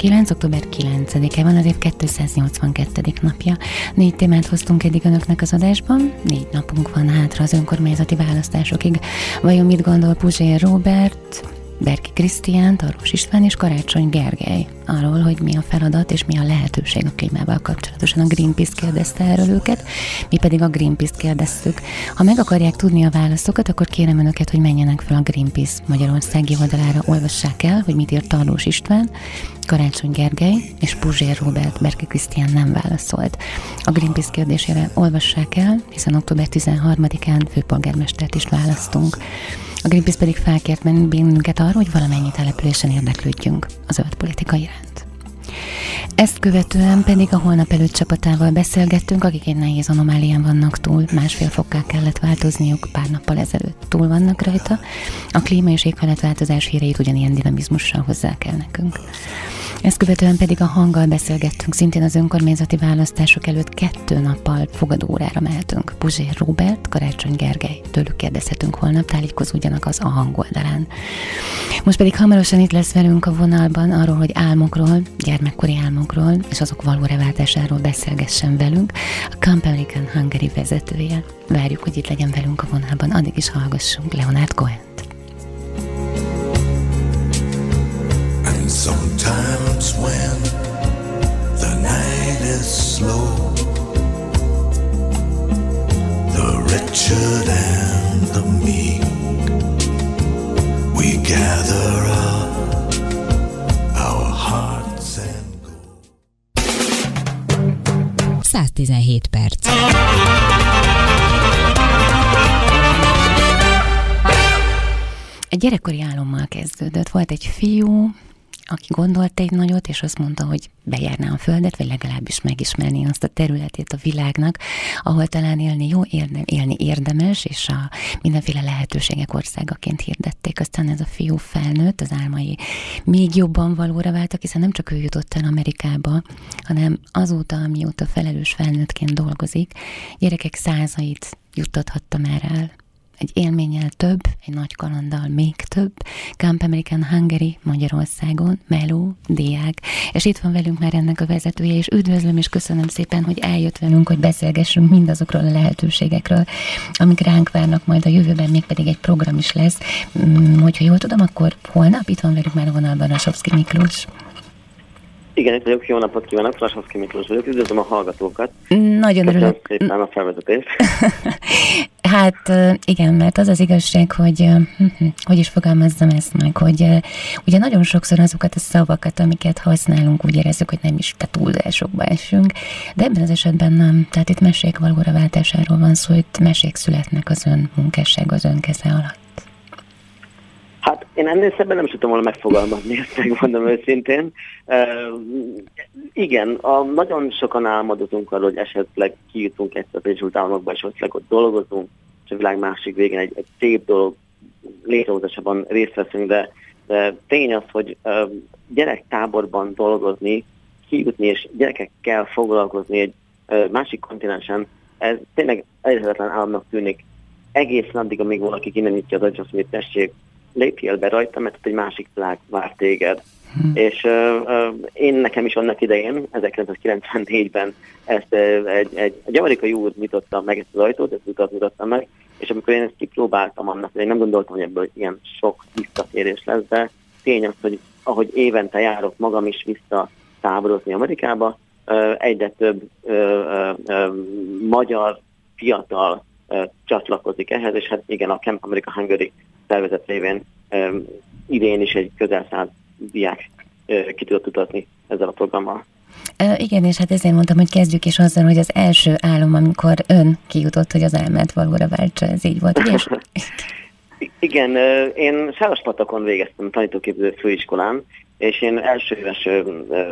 Speaker 3: 2019. október 9-e van, az év 282. napja. Négy témát hoztunk eddig önöknek az adásban, négy napunk van hátra az önkormányzati választásokig. Vajon mit gondol Puzsér Robert, Berki Krisztián, Tarvos István és Karácsony Gergely arról, hogy mi a feladat és mi a lehetőség a klímával kapcsolatosan. A Greenpeace kérdezte erről őket, mi pedig a Greenpeace-t kérdeztük. Ha meg akarják tudni a válaszokat, akkor kérem önöket, hogy menjenek fel a Greenpeace Magyarországi oldalára, olvassák el, hogy mit írt Tarlós István, Karácsony Gergely és Puzsér Robert Berki Krisztián nem válaszolt. A Greenpeace kérdésére olvassák el, hiszen október 13-án főpolgármestert is választunk. A Greenpeace pedig felkért bennünket arra, hogy valamennyi településen érdeklődjünk a zöld politika iránt. Ezt követően pedig a holnap előtt csapatával beszélgettünk, akik egy nehéz anomálián vannak túl, másfél fokkal kellett változniuk, pár nappal ezelőtt túl vannak rajta. A klíma és éghajlatváltozás híreit ugyanilyen dinamizmussal hozzá kell nekünk. Ezt követően pedig a hanggal beszélgettünk, szintén az önkormányzati választások előtt kettő nappal fogadóórára mehetünk. Puzsér Robert, Karácsony Gergely, tőlük kérdezhetünk holnap, tájékozódjanak az a hangoldalán. Most pedig hamarosan itt lesz velünk a vonalban arról, hogy álmokról, gyermekkori álmokról és azok valóra váltásáról beszélgessen velünk a Camp American Hungary vezetője. Várjuk, hogy itt legyen velünk a vonalban, addig is hallgassunk Leonard Cohen.
Speaker 14: Sometimes when the night is slow, the wretched and the meek, we gather up our hearts and
Speaker 2: 117 perc.
Speaker 3: Egy gyerekkori álommal kezdődött. Volt egy fiú, aki gondolt egy nagyot, és azt mondta, hogy bejárná a földet, vagy legalábbis megismerni azt a területét a világnak, ahol talán élni jó, érde, élni érdemes, és a mindenféle lehetőségek országaként hirdették. Aztán ez a fiú felnőtt, az álmai még jobban valóra váltak, hiszen nem csak ő jutott el Amerikába, hanem azóta, amióta felelős felnőttként dolgozik, gyerekek százait juttathatta már el egy élménnyel több, egy nagy kalanddal még több, Camp American Hungary Magyarországon, Meló, Diák, és itt van velünk már ennek a vezetője, és üdvözlöm és köszönöm szépen, hogy eljött velünk, hogy beszélgessünk mindazokról a lehetőségekről, amik ránk várnak majd a jövőben, még pedig egy program is lesz. Mm, Hogyha jól tudom, akkor holnap itt van velünk már a vonalban Rasovszki Miklós.
Speaker 16: Igen, itt vagyok, jó napot kívánok, Lasovszki Miklós vagyok, üdvözlöm a hallgatókat.
Speaker 3: Nagyon
Speaker 16: Köszönöm
Speaker 3: örülök.
Speaker 16: szépen a felvezetést.
Speaker 3: Hát igen, mert az az igazság, hogy ö, hm, hogy is fogalmazzam ezt meg, hogy ugye nagyon sokszor azokat a szavakat, amiket használunk, úgy érezzük, hogy nem is te túlzásokba esünk, de ebben az esetben nem. Tehát itt mesék valóra váltásáról van szó, itt mesék születnek az ön munkásság az ön keze alatt.
Speaker 16: Hát én ennél szebben nem tudtam volna megfogalmazni, ezt megmondom őszintén. Uh, igen, a, nagyon sokan álmodozunk arról, hogy esetleg kijutunk egyszer az Egyesült Államokba, és esetleg ott dolgozunk, és a világ másik végén egy, egy szép dolog létrehozásában részt veszünk, de, de tény az, hogy uh, gyerektáborban dolgozni, kijutni és gyerekekkel foglalkozni egy uh, másik kontinensen, ez tényleg elérhetetlen államnak tűnik. Egészen addig, amíg valaki innen nyitja az agyat, tessék, lépjél be rajta, mert ott egy másik világ vár téged.
Speaker 3: Hm.
Speaker 16: És uh, uh, én nekem is annak idején, 1994-ben ezt uh, egy, egy, egy amerikai úr nyitotta meg ezt az ajtót, ezt az utat nyitotta meg, és amikor én ezt kipróbáltam annak, én nem gondoltam, hogy ebből ilyen sok visszatérés lesz, de tény az, hogy ahogy évente járok magam is vissza táborozni Amerikába, uh, egyre több uh, uh, uh, magyar fiatal uh, csatlakozik ehhez, és hát igen, a Camp America Hungary szervezet révén idén is egy közel száz diák ki tudott utazni ezzel a programmal.
Speaker 3: Igen, és hát ezért mondtam, hogy kezdjük is azzal, hogy az első álom, amikor ön kijutott, hogy az álmát valóra váltsa, ez így volt, ugye?
Speaker 16: Igen, én Sárospatakon végeztem tanítóképző főiskolán, és én első éves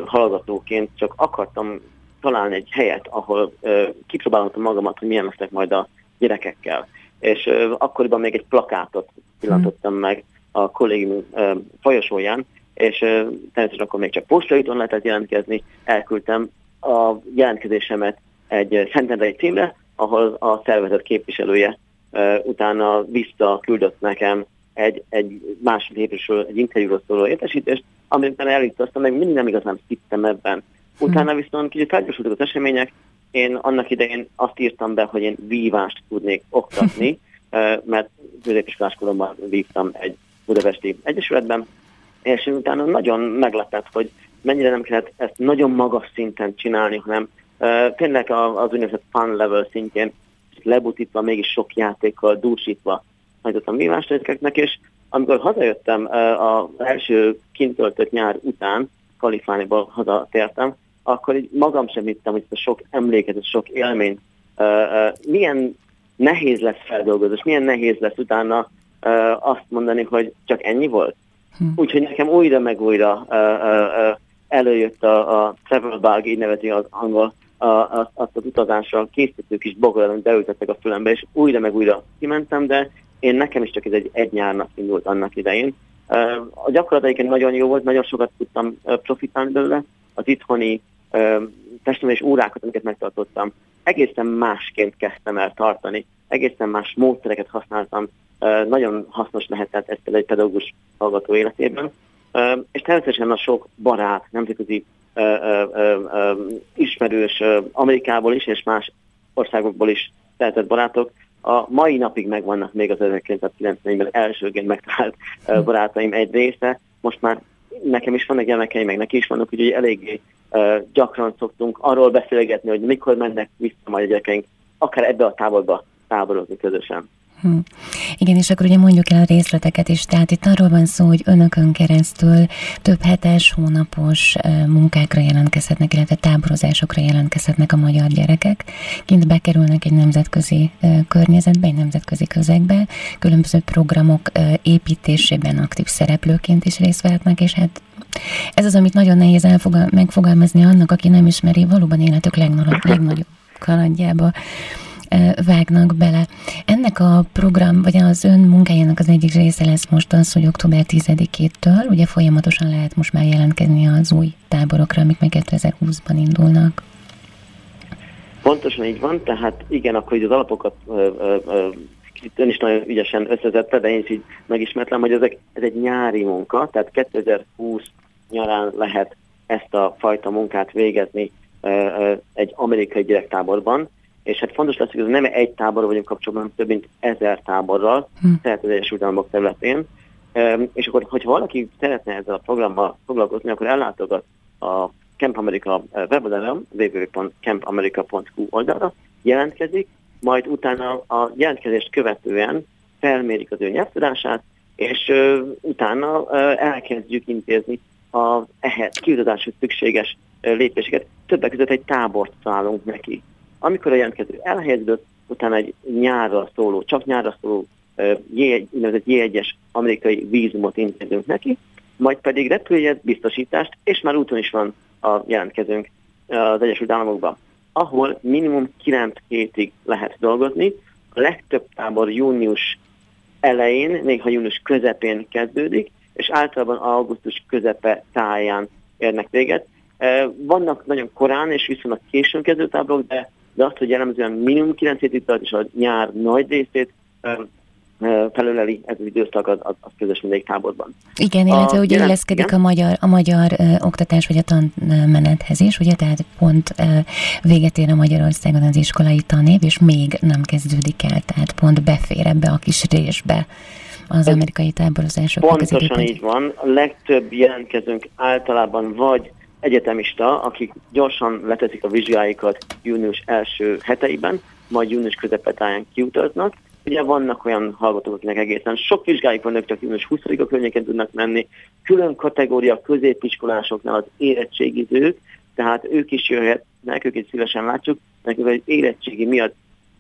Speaker 16: hallgatóként csak akartam találni egy helyet, ahol kipróbálhatom magamat, hogy milyen leszek majd a gyerekekkel. És ö, akkoriban még egy plakátot pillantottam meg a kollégium ö, folyosóján, és ö, természetesen akkor még csak postajuton lehetett jelentkezni, elküldtem a jelentkezésemet egy Szentendrei címre, ahol a szervezet képviselője ö, utána visszaküldött nekem egy, egy másik lépésről, egy interjúról szóló értesítést, amiben elítottam, meg mindig nem igazán hittem ebben. Utána viszont kicsit felgyorsultak az események, én annak idején azt írtam be, hogy én vívást tudnék oktatni, mert középiskolás koromban vívtam egy budapesti egyesületben, és utána nagyon meglepett, hogy mennyire nem kellett ezt nagyon magas szinten csinálni, hanem uh, tényleg az úgynevezett fun level szintjén lebutítva, mégis sok játékkal dúsítva hagyottam vívástőkeknek, és amikor hazajöttem uh, az első kint töltött nyár után, Kaliforniából hazatértem, akkor így magam sem hittem, hogy ez a sok emléket, a sok élményt, uh, uh, milyen nehéz lesz feldolgozni, és milyen nehéz lesz utána uh, azt mondani, hogy csak ennyi volt. Úgyhogy nekem újra meg újra uh, uh, uh, előjött a, a travel bug, így nevezi az angol, a, a, azt az utazásra készítő kis bogarat, amit beültettek a fülembe, és újra meg újra kimentem, de én nekem is csak ez egy, egy nyárnak indult annak idején. A gyakorlataik nagyon jó volt, nagyon sokat tudtam profitálni belőle, az itthoni testnevelés órákat, amiket megtartottam, egészen másként kezdtem el tartani, egészen más módszereket használtam, nagyon hasznos lehetett ez egy pedagógus hallgató életében. És természetesen a sok barát, nemzetközi ismerős Amerikából is, és más országokból is szeretett barátok, a mai napig megvannak még az 1990-ben elsőként megtalált barátaim egy része. Most már nekem is vannak gyermekeim, meg neki is vannak, úgyhogy eléggé uh, gyakran szoktunk arról beszélgetni, hogy mikor mennek vissza majd a gyerekeink, akár ebbe a táborba táborozni közösen.
Speaker 3: Hm. Igen, és akkor ugye mondjuk el a részleteket is, tehát itt arról van szó, hogy önökön keresztül több hetes, hónapos munkákra jelentkezhetnek, illetve táborozásokra jelentkezhetnek a magyar gyerekek. Kint bekerülnek egy nemzetközi környezetbe, egy nemzetközi közegbe, különböző programok építésében aktív szereplőként is részt vehetnek, és hát ez az, amit nagyon nehéz elfogal- megfogalmazni annak, aki nem ismeri valóban életük legnagyobb, legnagyobb kalandjába vágnak bele. Ennek a program, vagy az ön munkájának az egyik része lesz most az, hogy október 10-től, ugye folyamatosan lehet most már jelentkezni az új táborokra, amik meg 2020-ban indulnak.
Speaker 16: Pontosan így van, tehát igen, akkor így az alapokat ö, ö, ö, ön is nagyon ügyesen összezette, de én is így megismertem, hogy ezek, ez egy nyári munka, tehát 2020 nyarán lehet ezt a fajta munkát végezni egy amerikai gyerektáborban, és hát fontos lesz, hogy ez nem egy táborral vagyunk kapcsolatban, hanem több mint ezer táborral,
Speaker 3: Hm.
Speaker 16: tehát az Egyesült Államok területén. És akkor, hogyha valaki szeretne ezzel a programmal foglalkozni, akkor ellátogat a Camp America ö, weboldalon, www.campamerica.hu oldalra, jelentkezik, majd utána a jelentkezést követően felmérik az ő nyelvtudását, és ö, utána ö, elkezdjük intézni a ehhez kiutazáshoz szükséges ö, lépéseket. Többek között egy tábort szállunk neki. Amikor a jelentkező elhelyeződött, utána egy nyárra szóló, csak nyárra szóló úgynevezett J1-es amerikai vízumot intézünk neki, majd pedig repülőjegyet, biztosítást, és már úton is van a jelentkezőnk az Egyesült Államokban, ahol minimum 9 hétig lehet dolgozni. A legtöbb tábor június elején, még ha június közepén kezdődik, és általában augusztus közepe táján érnek véget. Vannak nagyon korán és viszonylag későn kezdő táborok, de, de azt, hogy jellemzően minimum 9 hétig tart, és a nyár nagy részét felöleli ez az időszak, az, az, az közös mindegyik táborban.
Speaker 3: Igen, illetve
Speaker 16: A jelen-
Speaker 3: illeszkedik
Speaker 16: igen?
Speaker 3: a magyar, a magyar ö, oktatás vagy a tanmenethez is, ugye, tehát pont ö, véget ér a Magyarországon az iskolai tanév, és még nem kezdődik el, tehát pont befér ebbe a kis résbe az amerikai táborozásoknak az
Speaker 16: Pontosan így van. A legtöbb jelentkezőnk általában vagy egyetemista, akik gyorsan leteszik a vizsgáikat június első heteiben, majd június közepetáján kiutaznak. Ugye vannak olyan hallgatók, akinek egészen sok vizsgáik vannak, csak június 20-a környéken tudnak menni. Külön kategória középiskolásoknál az érettségizők, tehát ők is jöhetnek, ők is szívesen látjuk, nekünk az érettségi miatt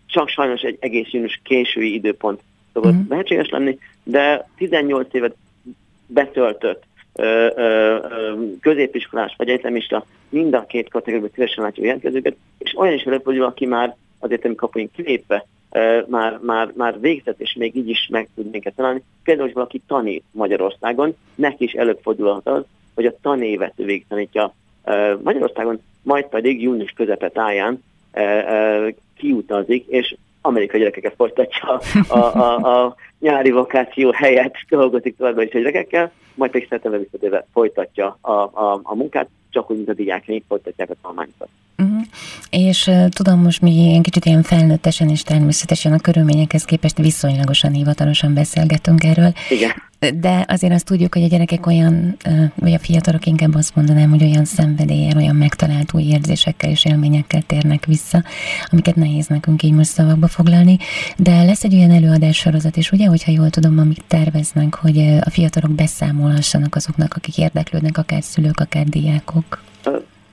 Speaker 16: csak sajnos egy egész június késői időpont szokott
Speaker 3: Mhm.
Speaker 16: lehetséges lenni, de 18 évet betöltött középiskolás vagy egyetemista mind a két kategóriában szívesen látjuk jelentkezőket, és olyan is előfordul, aki már az egyetemi kapuin kilépve már, már, már végzett, és még így is meg tud minket találni. Például, hogy valaki tanít Magyarországon, neki is előfordulhat az, hogy a tanévet ő végigtanítja ö, Magyarországon, majd pedig június közepe táján kiutazik, és amerikai gyerekeket folytatja a, a, a nyári vakáció helyett dolgozik továbbra is a gyerekekkel, majd pedig szeptember visszatérve folytatja a, a, a munkát, csak úgy, mint a diákjaink folytatják a tanulmányokat.
Speaker 3: Uh-huh. És tudom, most mi ilyen kicsit ilyen felnőttesen és természetesen a körülményekhez képest viszonylagosan hivatalosan beszélgetünk erről.
Speaker 16: Igen.
Speaker 3: De azért azt tudjuk, hogy a gyerekek olyan, vagy a fiatalok inkább azt mondanám, hogy olyan szenvedélyen, olyan megtalált új érzésekkel és élményekkel térnek vissza, amiket nehéz nekünk így most szavakba foglalni. De lesz egy olyan előadás sorozat is, ugye, hogyha jól tudom, amit terveznek, hogy a fiatalok beszámolhassanak azoknak, akik érdeklődnek, akár szülők, akár diákok.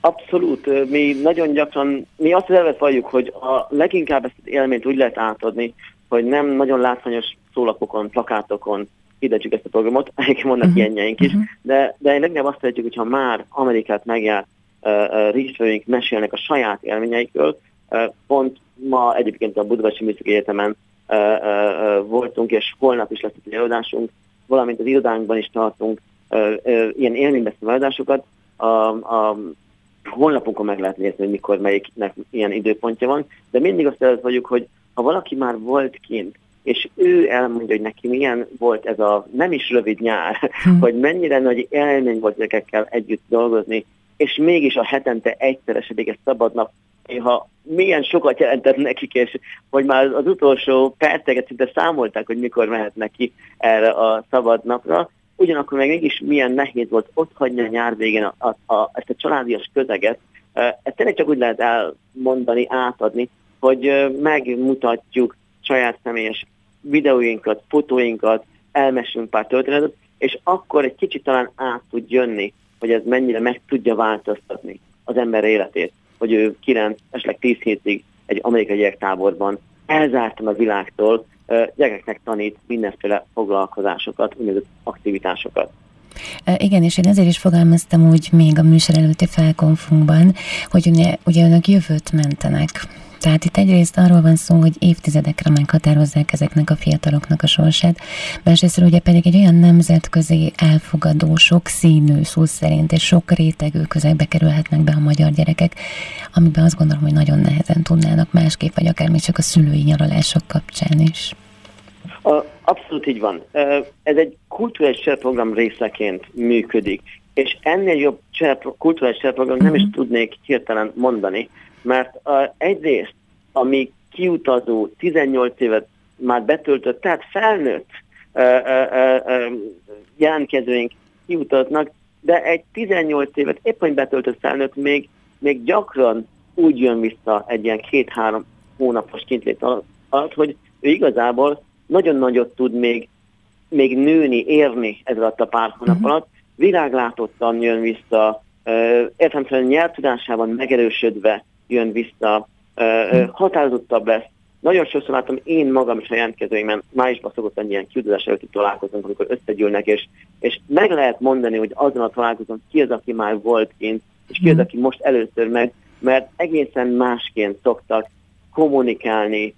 Speaker 16: Abszolút, mi nagyon gyakran, mi azt az elvet valljuk, hogy a leginkább ezt az élményt úgy lehet átadni, hogy nem nagyon látványos szólapokon, plakátokon hirdetjük ezt a programot, egyébként vannak uh-huh. ilyenjeink is, de, de én leginkább azt szeretjük, hogyha már Amerikát megjárt uh, uh, résztvevőink mesélnek a saját élményeikről. Uh, pont ma egyébként a Budapesti Műszaki Egyetemen uh, uh, uh, voltunk, és holnap is lesz egy előadásunk, valamint az irodánkban is tartunk uh, uh, ilyen élménybeszélő előadásokat. A, a honlapunkon meg lehet nézni, hogy mikor melyiknek ilyen időpontja van, de mindig azt el vagyok, hogy ha valaki már volt kint, és ő elmondja, hogy neki milyen volt ez a nem is rövid nyár, hmm. hogy mennyire nagy élmény volt ezekkel együtt dolgozni, és mégis a hetente egyszer esetik egy szabad nap, ha milyen sokat jelentett nekik, és hogy már az utolsó perceket szinte számolták, hogy mikor mehetnek ki erre a szabad napra, ugyanakkor meg mégis milyen nehéz volt ott hagyni a nyár végén a, a, a, ezt a családias közeget. Ezt tényleg csak úgy lehet elmondani, átadni, hogy megmutatjuk saját személyes videóinkat, fotóinkat, elmesünk pár történetet, és akkor egy kicsit talán át tud jönni, hogy ez mennyire meg tudja változtatni az ember életét, hogy ő 9, esetleg 10 hétig egy amerikai gyerektáborban elzártan a világtól, gyerekeknek tanít mindenféle foglalkozásokat, úgynevezett aktivitásokat.
Speaker 3: Igen, és én ezért is fogalmaztam úgy még a műsor előtti felkonfunkban, hogy ugye, ugye önök jövőt mentenek. Tehát itt egyrészt arról van szó, hogy évtizedekre meghatározzák ezeknek a fiataloknak a sorsát, másrészt ugye pedig egy olyan nemzetközi elfogadó, sok színű szó szerint és sok rétegű közegbe kerülhetnek be a magyar gyerekek, amiben azt gondolom, hogy nagyon nehezen tudnának másképp, vagy akár még csak a szülői nyaralások kapcsán is.
Speaker 16: A, abszolút így van. Ez egy kulturális csereprogram részeként működik, és ennél jobb cser, kulturális csereprogram nem is tudnék hirtelen mondani, mert uh, egyrészt, ami kiutazó 18 évet már betöltött, tehát felnőtt uh, uh, uh, jelentkezőink kiutaznak, de egy 18 évet éppen betöltött felnőtt még, még gyakran úgy jön vissza egy ilyen két-három hónapos kintlét alatt, hogy ő igazából nagyon nagyot tud még, még nőni, érni ez alatt a pár hónap uh-huh. alatt, világlátottan jön vissza, értelemszerűen nyelvtudásában megerősödve jön vissza, határozottabb lesz. Nagyon sokszor látom én magam is a jelentkezőimben, májusban szokott egy ilyen kiutazás előtti találkozunk, amikor összegyűlnek, és, és meg lehet mondani, hogy azon a találkozón ki az, aki már volt kint, és ki az, aki most először meg, mert egészen másként szoktak kommunikálni,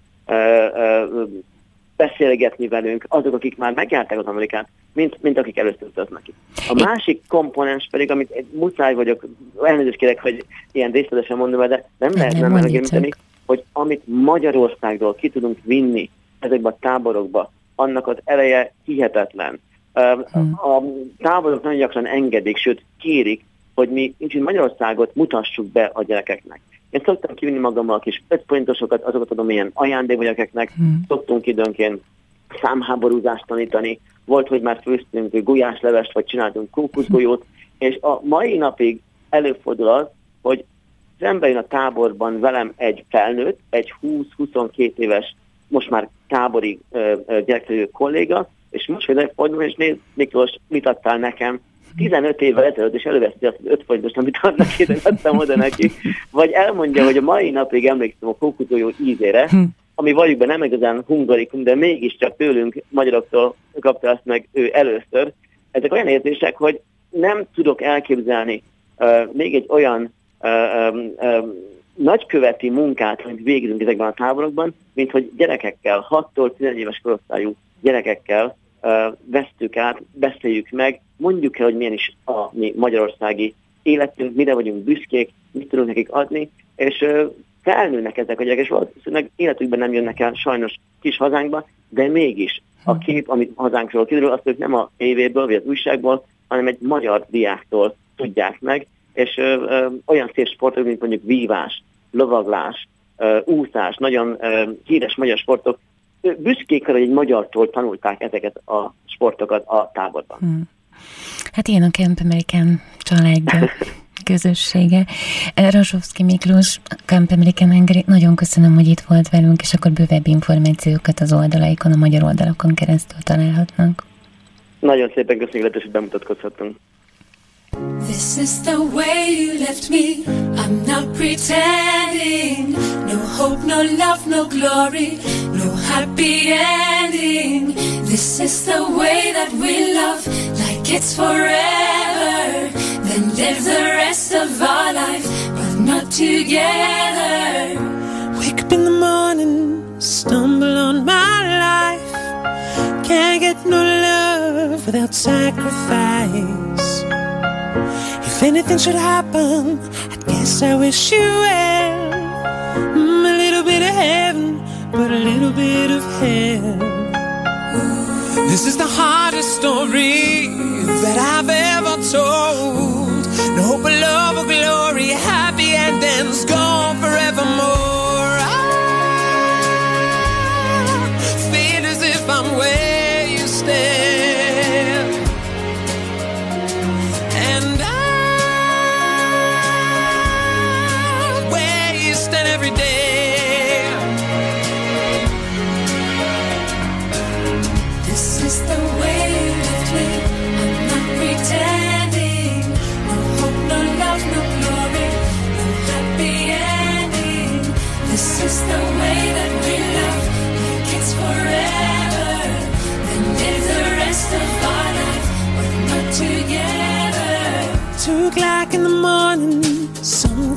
Speaker 16: beszélgetni velünk azok, akik már megjárták az Amerikát, mint, mint akik először utaznak ki. A másik komponens pedig, amit muszáj vagyok, elnézést kérek, hogy ilyen részletesen mondom, de nem lehet nem megemlíteni, hogy amit Magyarországról ki tudunk vinni ezekbe a táborokba, annak az eleje hihetetlen. Hmm. A táborok nagyon gyakran engedik, sőt kérik, hogy mi Magyarországot mutassuk be a gyerekeknek. Én szoktam kivinni magammal a kis 5 pontosokat, azokat adom ilyen ajándékmegyeknek, hmm. szoktunk időnként számháborúzást tanítani, volt, hogy már főztünk gulyáslevest, vagy csináltunk kókuszgolyót, és a mai napig előfordul az, hogy az ember a táborban velem egy felnőtt, egy 20-22 éves, most már tábori gyerekszerű kolléga, és most hogy és nézd, Miklós, mit adtál nekem? 15 évvel ezelőtt, és előveszi azt az 5 forintos, amit annak ide adtam oda neki, vagy elmondja, hogy a mai napig emlékszem a kókuszgolyó ízére, hm. ami valójában nem igazán hungarikum, de mégiscsak tőlünk, magyaroktól kapta azt meg ő először. Ezek olyan érzések, hogy nem tudok elképzelni uh, még egy olyan uh, um, um, nagyköveti munkát, amit végzünk ezekben a táborokban, mint hogy gyerekekkel, 6-tól 11 éves korosztályú gyerekekkel vesztük át, beszéljük meg, mondjuk el, hogy milyen is a mi magyarországi életünk, mire vagyunk büszkék, mit tudunk nekik adni, és felnőnek ezek a gyerekek, és valószínűleg életükben nem jönnek el sajnos kis hazánkba, de mégis a kép, amit hazánkról kiderül, azt ők nem a tévéből, vagy az újságból, hanem egy magyar diáktól tudják meg, és ö, ö, olyan szép sportok, mint mondjuk vívás, lovaglás, ö, úszás, nagyon ö, híres magyar sportok, büszkék, hogy egy magyartól tanulták ezeket a sportokat a táborban.
Speaker 3: Hmm. Hát ilyen a Camp American családja, közössége. Razsovszki Miklós, Camp American Hungary, nagyon köszönöm, hogy itt volt velünk, és akkor bővebb információkat az oldalaikon, a magyar oldalakon keresztül találhatnak.
Speaker 16: Nagyon szépen köszönjük, hogy bemutatkozhatunk.
Speaker 11: This is the way you left me. I'm not pretending. No hope, no love, no glory, no happy ending. This is the way that we love, like it's forever. Then live the rest of our life, but not together.
Speaker 17: Wake up in the morning, stumble on my life. Can't get no love without sacrifice. If anything should happen, I guess I wish you well. Mm, a little bit of heaven, but a little bit of hell. This is the hardest story that I've ever told. No hope of love or glory, happy endings gone forevermore.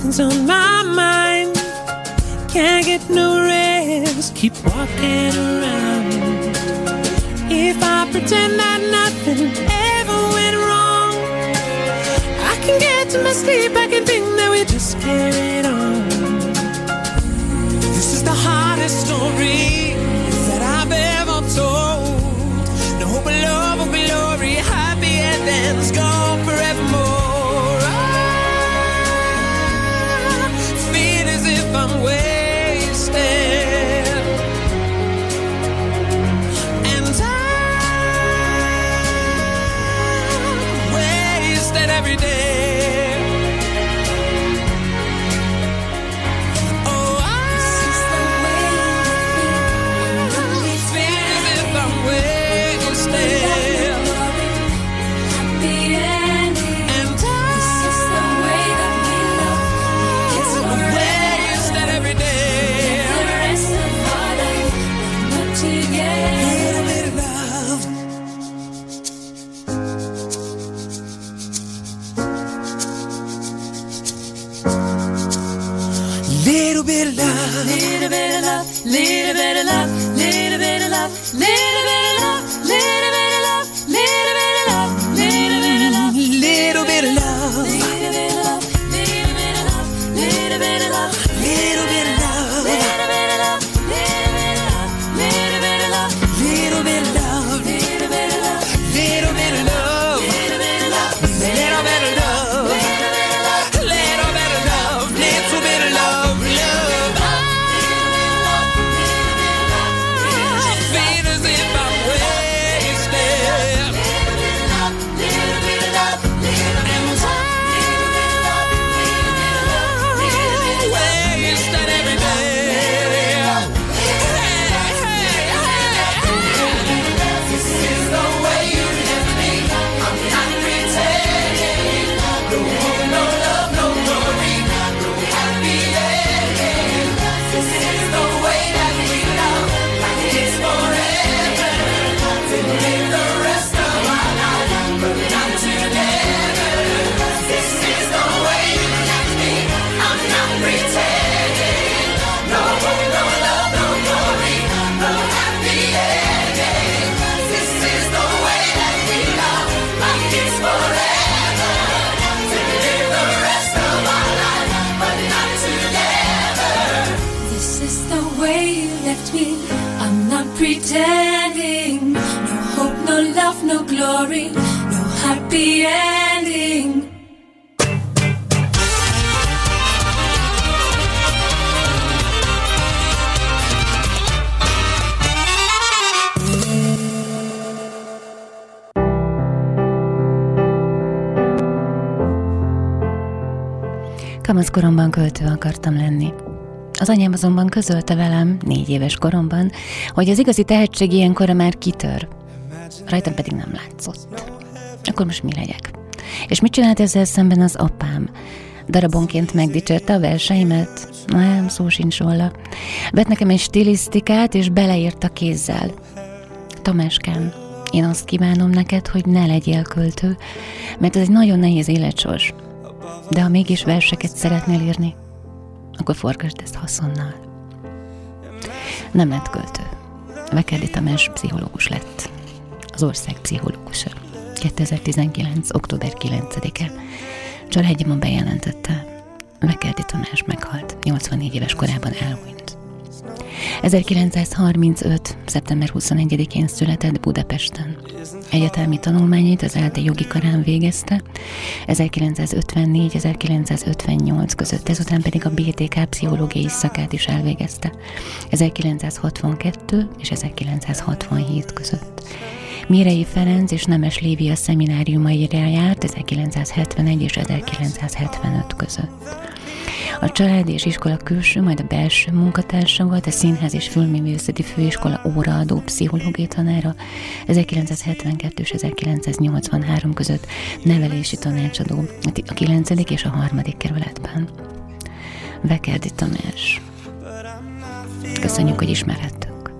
Speaker 17: Something's on my mind. Can't get no rest, keep walking around. If I pretend that nothing ever went wrong, I can get to my sleep, I can think that we just carried on. This is the hardest story that I've ever told. No hope of love or glory, happy endings gone every day.
Speaker 3: Kamaszkoromban költő akartam lenni. Az anyám azonban közölte velem, négy éves koromban, hogy az igazi tehetség ilyenkor már kitör. Rajtam pedig nem látszott. Akkor most mi legyek? És mit csinált ezzel szemben az apám? Darabonként megdicsérte a verseimet? Nem, szó sincs róla. Vett nekem egy stilisztikát, és beleírta kézzel. Tamáskám, én azt kívánom neked, hogy ne legyél költő, mert ez egy nagyon nehéz életsors. De ha mégis verseket szeretnél írni, akkor forgasd ezt haszonnal. Nem lett költő. Vekerdi Tamás pszichológus lett. Az ország pszichológusa. 2019. október 9-e. Családjában bejelentette. Vekerdi Tamás meghalt. 84 éves korában elhunyt. 1935. szeptember 21-én született Budapesten. Egyetemi tanulmányait az ELTE jogi karán végezte, 1954-1958 között, ezután pedig a BTK pszichológiai szakát is elvégezte, 1962 és 1967 között. Mirei Ferenc és Nemes Lévia szemináriumaira járt 1971 és 1975 között. A család és iskola külső, majd a belső munkatársa volt, a Színház és Filmművészeti Főiskola óraadó pszichológiai tanára 1972 és 1983 között nevelési tanácsadó a 9. és a 3. kerületben. Vekerdi Tamás. Köszönjük, hogy ismerhettük.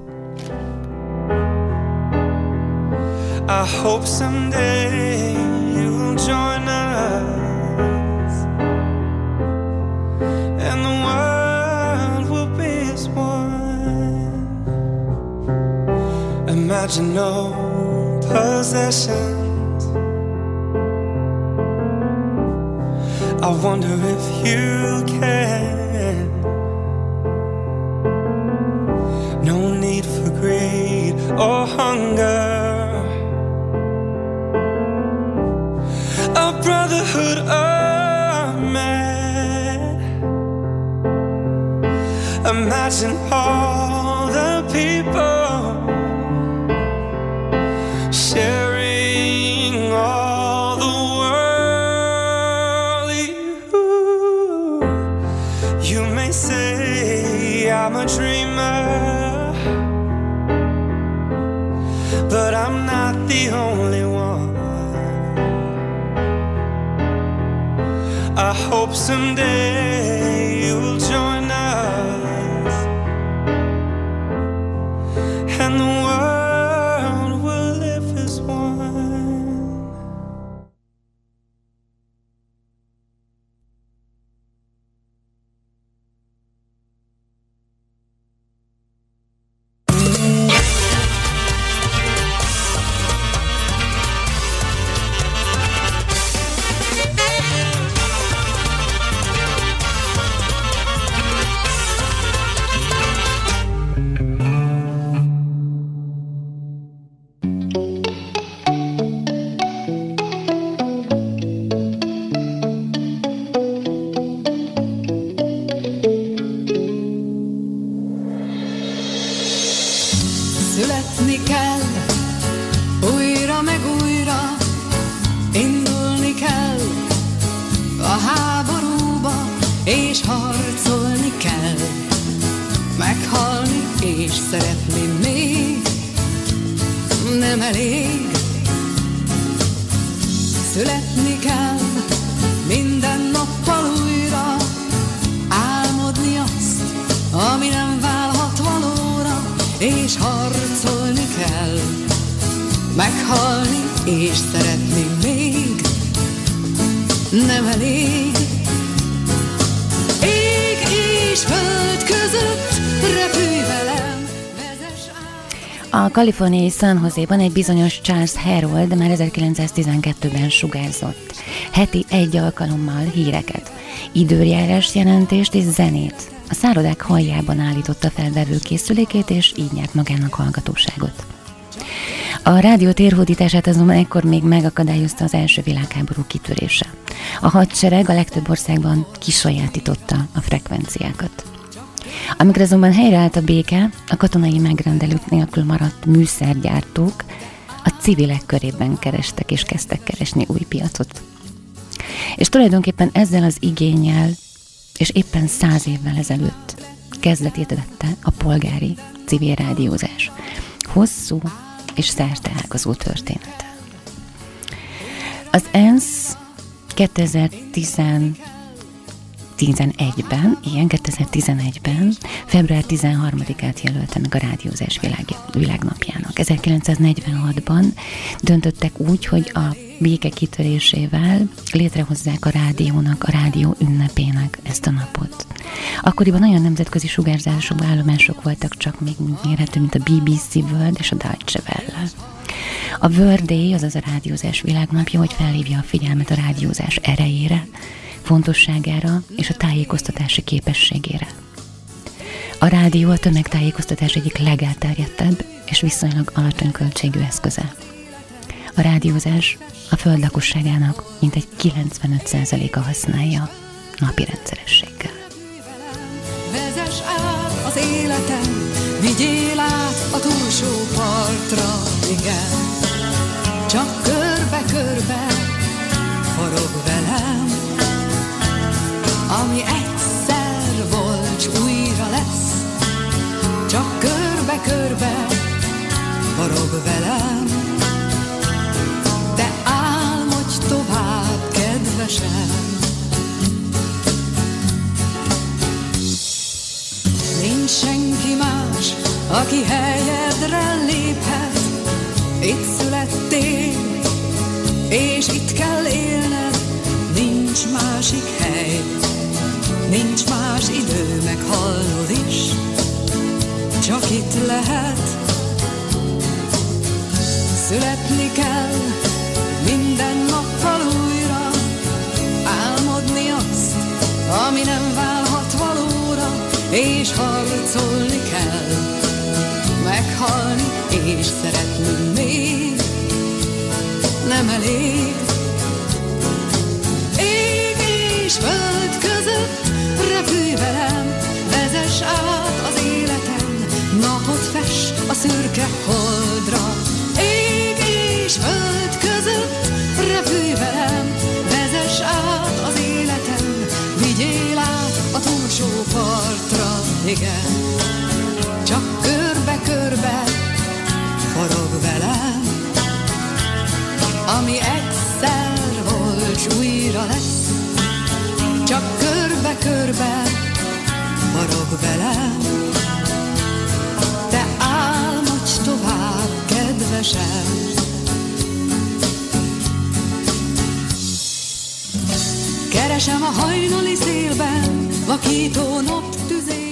Speaker 18: I hope someday No possessions. I wonder if you can. No need for greed or hunger. A brotherhood of man. Imagine all
Speaker 3: kaliforniai San Jose-ban egy bizonyos Charles Harold már 1912-ben sugárzott. Heti egy alkalommal híreket, időjárás jelentést és zenét. a szárodák haljában állította fel vevőkészülékét, és így nyert magának hallgatóságot. A rádió térhódítását azonban ekkor még megakadályozta az első világháború kitörése. A hadsereg a legtöbb országban kisajátította a frekvenciákat. Amikor azonban helyreállt a béke, a katonai megrendelők nélkül maradt műszergyártók a civilek körében kerestek és kezdtek keresni új piacot. És tulajdonképpen ezzel az igényel, és éppen száz évvel ezelőtt kezdetét vette a polgári civil rádiózás. Hosszú és szerteágazó története. Az ENSZ 2010 2011-ben, igen, 2011-ben, február 13-át jelölte meg a rádiózás világ, világnapjának. 1946-ban döntöttek úgy, hogy a béke kitörésével létrehozzák a rádiónak, a rádió ünnepének ezt a napot. Akkoriban olyan nemzetközi sugárzású állomások voltak csak még mérhető, mint a BBC World és a Deutsche Welle. A World Day, azaz a rádiózás világnapja, hogy felhívja a figyelmet a rádiózás erejére, fontosságára és a tájékoztatási képességére. A rádió a tömegtájékoztatás egyik legelterjedtebb és viszonylag alacsony költségű eszköze. A rádiózás a föld lakosságának mintegy 95%-a használja napi rendszerességgel.
Speaker 19: Vezess át az életem, vigyél át a túlsó partra, igen. Csak körbe-körbe forog velem, körbe-körbe forog velem, de álmodj tovább, kedvesem. Nincs senki más, aki helyedre léphet. Itt születtél, és itt kell élned. Nincs másik hely, nincs más idő, meghallod is. Csak itt lehet, születni kell. Minden nappal újra, álmodni azt, ami nem válhat valóra, és harcolni kell, meghalni és szeretni még nem elég. Ég és föld között repülj velem, vezess át a szürke holdra. Ég és föld között repülj velem, vezess át az életem, vigyél át a túlsó partra, igen. Csak körbe-körbe forog velem, ami egyszer volt, s újra lesz. Csak körbe-körbe forog velem, kedvesem. Keresem a hajnali szélben, vakító nap tüzében.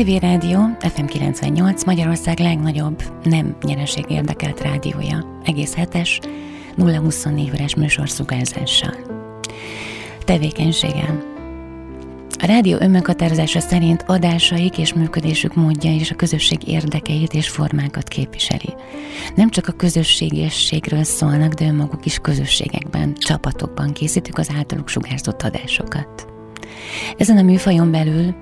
Speaker 3: Civil Rádió FM 98 Magyarország legnagyobb nem nyereség érdekelt rádiója. Egész hetes, 0-24 órás műsorszugárzással. Tevékenységem. A rádió önmeghatározása szerint adásaik és működésük módja és a közösség érdekeit és formákat képviseli. Nem csak a közösségességről szólnak, de önmaguk is közösségekben, csapatokban készítik az általuk sugárzott adásokat. Ezen a műfajon belül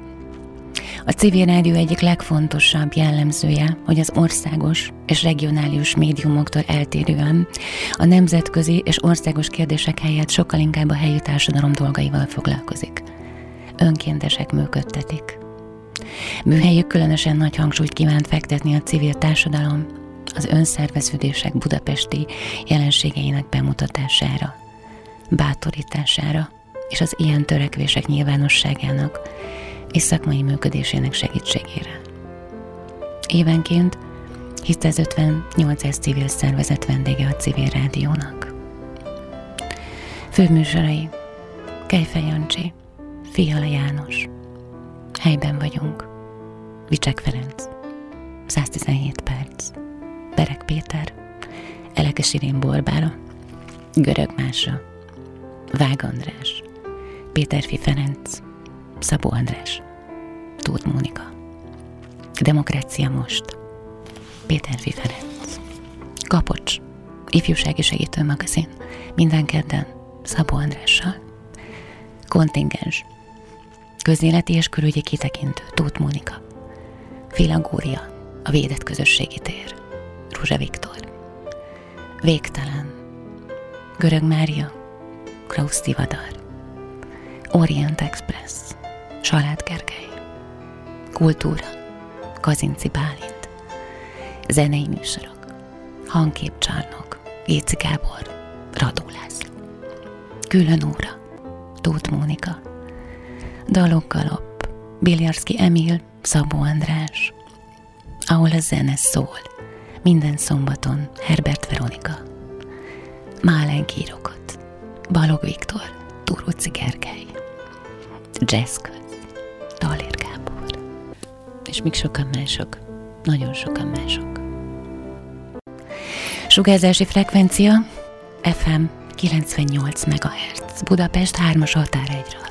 Speaker 3: a civil rádió egyik legfontosabb jellemzője, hogy az országos és regionális médiumoktól eltérően a nemzetközi és országos kérdések helyett sokkal inkább a helyi társadalom dolgaival foglalkozik. Önkéntesek működtetik. Műhelyük különösen nagy hangsúlyt kívánt fektetni a civil társadalom az önszerveződések budapesti jelenségeinek bemutatására, bátorítására és az ilyen törekvések nyilvánosságának és szakmai működésének segítségére. Évenként 758 civil szervezet vendége a civil rádiónak. Főműsorai Kejfej Jancsi, Fiala János, Helyben vagyunk, Vicsek Ferenc, 117 perc, Berek Péter, Elekes Irén Borbára, Görög Mása, Vág András, Péterfi Ferenc, Szabó András, Tóth Mónika. Demokrácia most, Péterfi Ferenc, Kapocs, Ifjúsági Segítő Magazin, minden kedden Szabó Andrással. Kontingens, Közéleti és körügyi kitekintő Tóth Mónika. Filagória, a védett közösségi tér. Ruzsa Viktor. Végtelen. Görög Mária, Krausz Tivadar. Orient Express, Salád Gergely. Kultúra, Kazinci Bálint. Zenei műsorok, Hangképcsarnok, Éci Gábor, Radó László. Külön óra, Tóth Mónika. Dalok Galop, Emil, Szabó András. Ahol a zene szól, minden szombaton Herbert Veronika. Málen Kírokot, Balog Viktor, Turuci Gergely. Jazzköz, Talér Gábor. És még sokan mások, nagyon sokan mások. Sugárzási frekvencia FM 98 MHz, Budapest 3-as határegyről.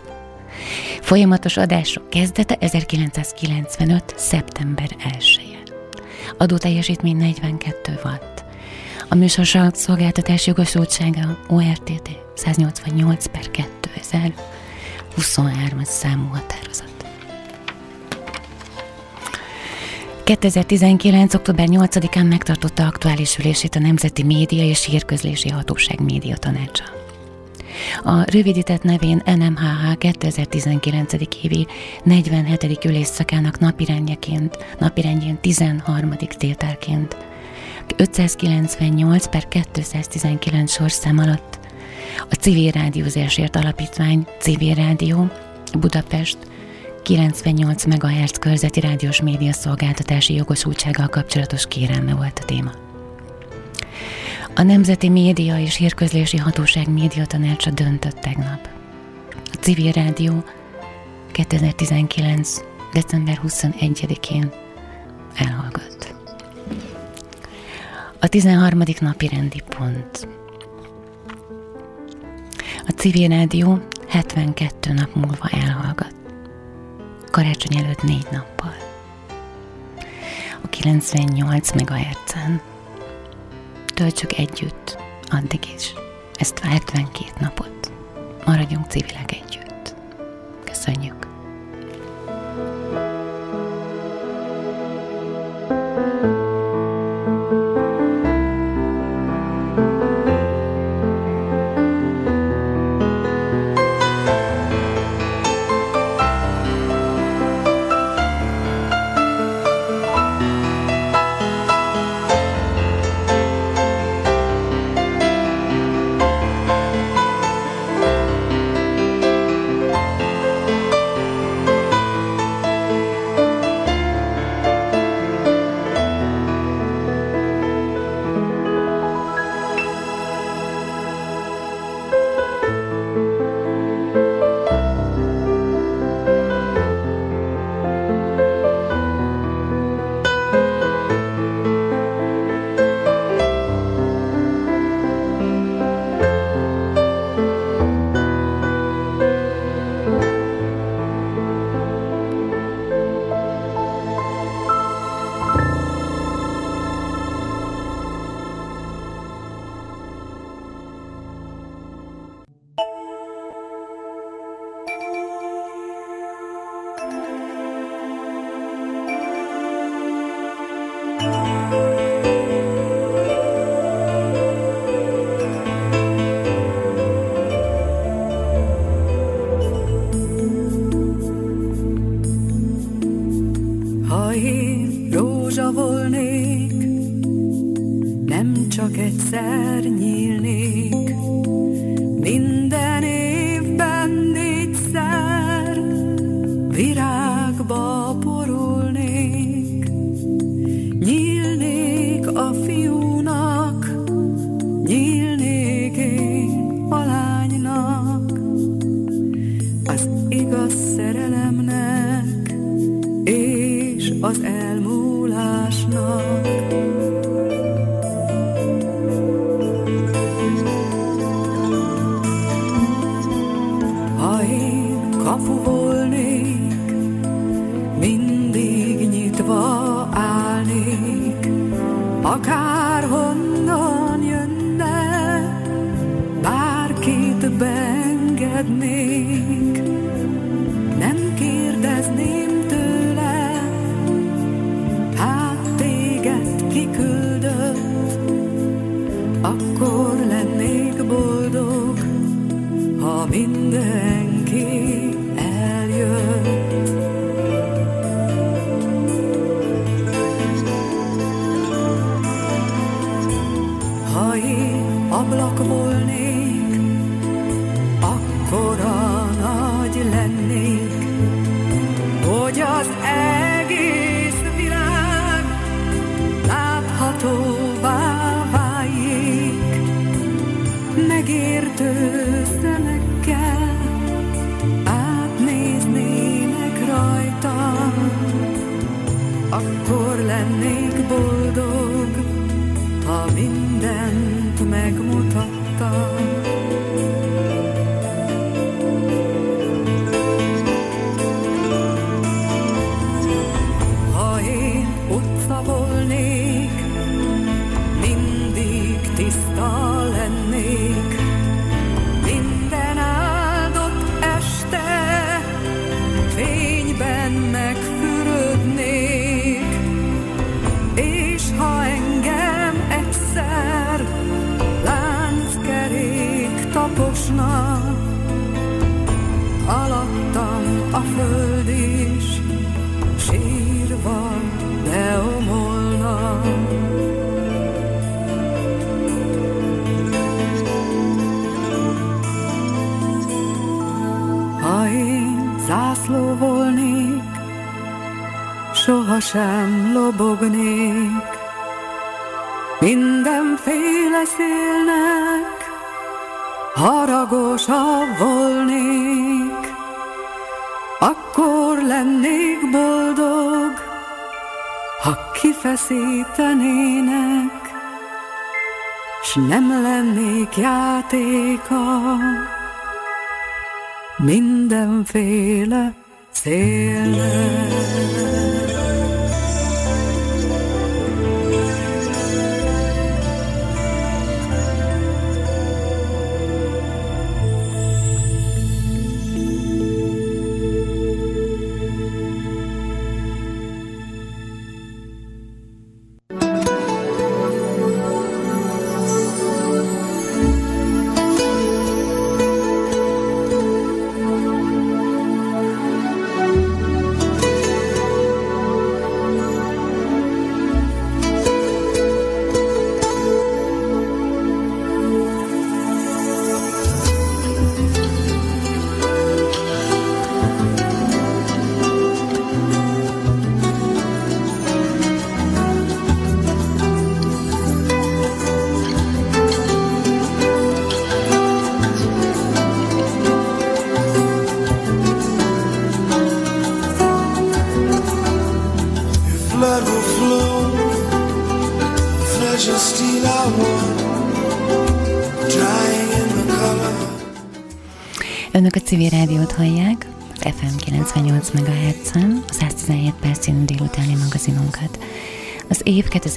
Speaker 3: Folyamatos adások kezdete 1995. szeptember 1-e. Adóteljesítmény 42 watt. A műsor szolgáltatás jogosultsága ORTT 188 per 2000 23 számú határozat. 2019. október 8-án megtartotta aktuális ülését a Nemzeti Média és Hírközlési Hatóság Média Tanácsa. A rövidített nevén NMHH 2019. évi 47. ülésszakának napirendjeként, napirendjén 13. tételként 598 per 219 sorszám alatt a Civil Rádiózásért Alapítvány Civil Rádió Budapest 98 MHz körzeti rádiós média szolgáltatási jogosultsággal kapcsolatos kérelme volt a téma. A Nemzeti Média és Hírközlési Hatóság média tanácsa döntött tegnap. A Civil Rádió 2019. december 21-én elhallgat. A 13. napi rendi pont. A Civil Rádió 72 nap múlva elhallgat. Karácsony előtt négy nappal. A 98 MHz-en töltsük együtt, addig is. Ezt 72 napot. Maradjunk civilek együtt. Köszönjük.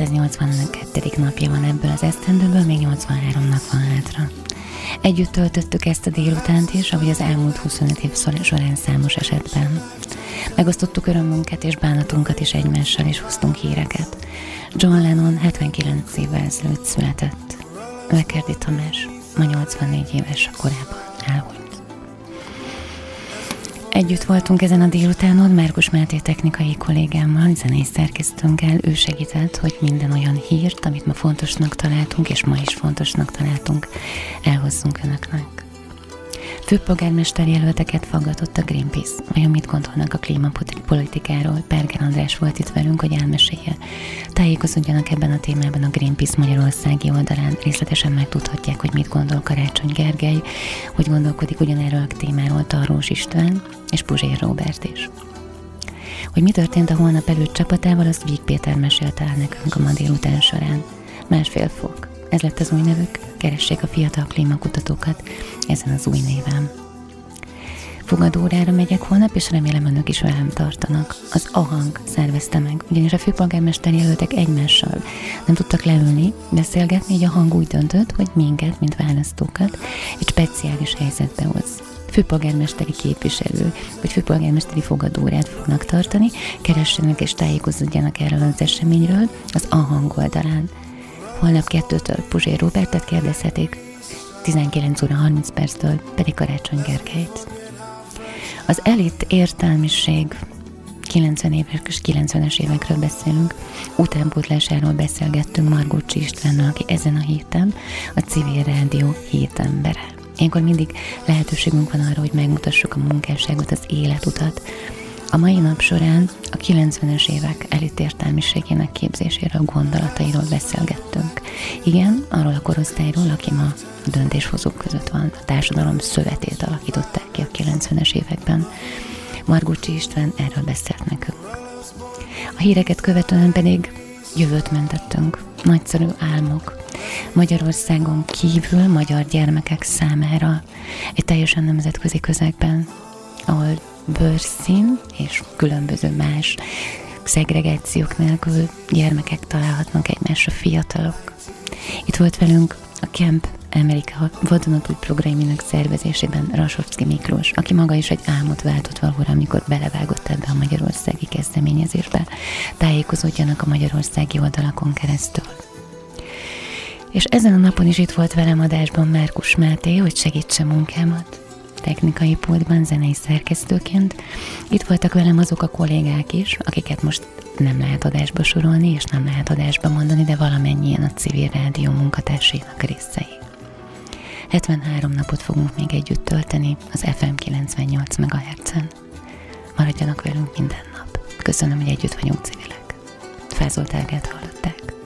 Speaker 3: 282. napja van ebből az esztendőből, még 83 nap van hátra. Együtt töltöttük ezt a délutánt is, ahogy az elmúlt 25 év során számos esetben. Megosztottuk örömünket és bánatunkat is egymással, és hoztunk híreket. John Lennon 79 évvel ezelőtt született. Lekerdi Tamás, ma 84 éves a korában. Együtt voltunk ezen a délutánon Márkus Máté technikai kollégámmal, zenei szerkesztőnkkel. Ő segített, hogy minden olyan hírt, amit ma fontosnak találtunk, és ma is fontosnak találtunk, elhozzunk önöknek. Főpolgármester jelölteket faggatott a Greenpeace. Vajon mit gondolnak a klímapolitikáról? Berger András volt itt velünk, hogy elmesélje. Tájékozódjanak ebben a témában a Greenpeace Magyarországi oldalán. Részletesen megtudhatják, hogy mit gondol Karácsony Gergely, hogy gondolkodik ugyanerről a témáról Tarós István és Puzsér Robert is. Hogy mi történt a holnap előtt csapatával, azt Víg Péter mesélte el nekünk a ma délután során. Másfél fok. Ez lett az új nevük, keressék a fiatal klímakutatókat ezen az új néven. Fogadórára megyek holnap, és remélem önök is velem tartanak. Az AHANG szervezte meg, ugyanis a főpolgármester jelöltek egymással nem tudtak leülni, beszélgetni, így a hang úgy döntött, hogy minket, mint választókat, egy speciális helyzetbe hoz főpolgármesteri képviselő, vagy főpolgármesteri fogadórát fognak tartani, keressenek és tájékozódjanak erről az eseményről az AHANG oldalán. Holnap kettőtől Puzsér Robertet kérdezhetik, 19 óra 30 perctől pedig Karácsony Gergelyt. Az elit értelmiség. 90 éves és 90-es évekről beszélünk, utánpótlásáról beszélgettünk Margócsi Istvánnal, aki ezen a héten a civil rádió hét embere. Ilyenkor mindig lehetőségünk van arra, hogy megmutassuk a munkásságot, az életutat, a mai nap során a 90-es évek elit értelmiségének képzéséről, gondolatairól beszélgettünk. Igen, arról a korosztályról, aki ma a döntéshozók között van, a társadalom szövetét alakították ki a 90-es években. Margucsi István erről beszélt nekünk. A híreket követően pedig jövőt mentettünk. Nagyszerű álmok. Magyarországon kívül magyar gyermekek számára egy teljesen nemzetközi közegben, ahol bőrszín és különböző más szegregációk nélkül gyermekek találhatnak egymásra, fiatalok. Itt volt velünk a Camp Amerika vadonatúj programjának szervezésében Rasovszki Miklós, aki maga is egy álmot váltott valóra, amikor belevágott ebbe a magyarországi kezdeményezésbe. Tájékozódjanak a magyarországi oldalakon keresztül. És ezen a napon is itt volt velem adásban Márkus Máté, hogy segítse munkámat technikai pultban zenei szerkesztőként. Itt voltak velem azok a kollégák is, akiket most nem lehet adásba sorolni, és nem lehet adásba mondani, de valamennyien a civil rádió munkatársainak részei. 73 napot fogunk még együtt tölteni az FM 98 MHz-en. Maradjanak velünk minden nap. Köszönöm, hogy együtt vagyunk civilek. Fázolt Ágát hallották.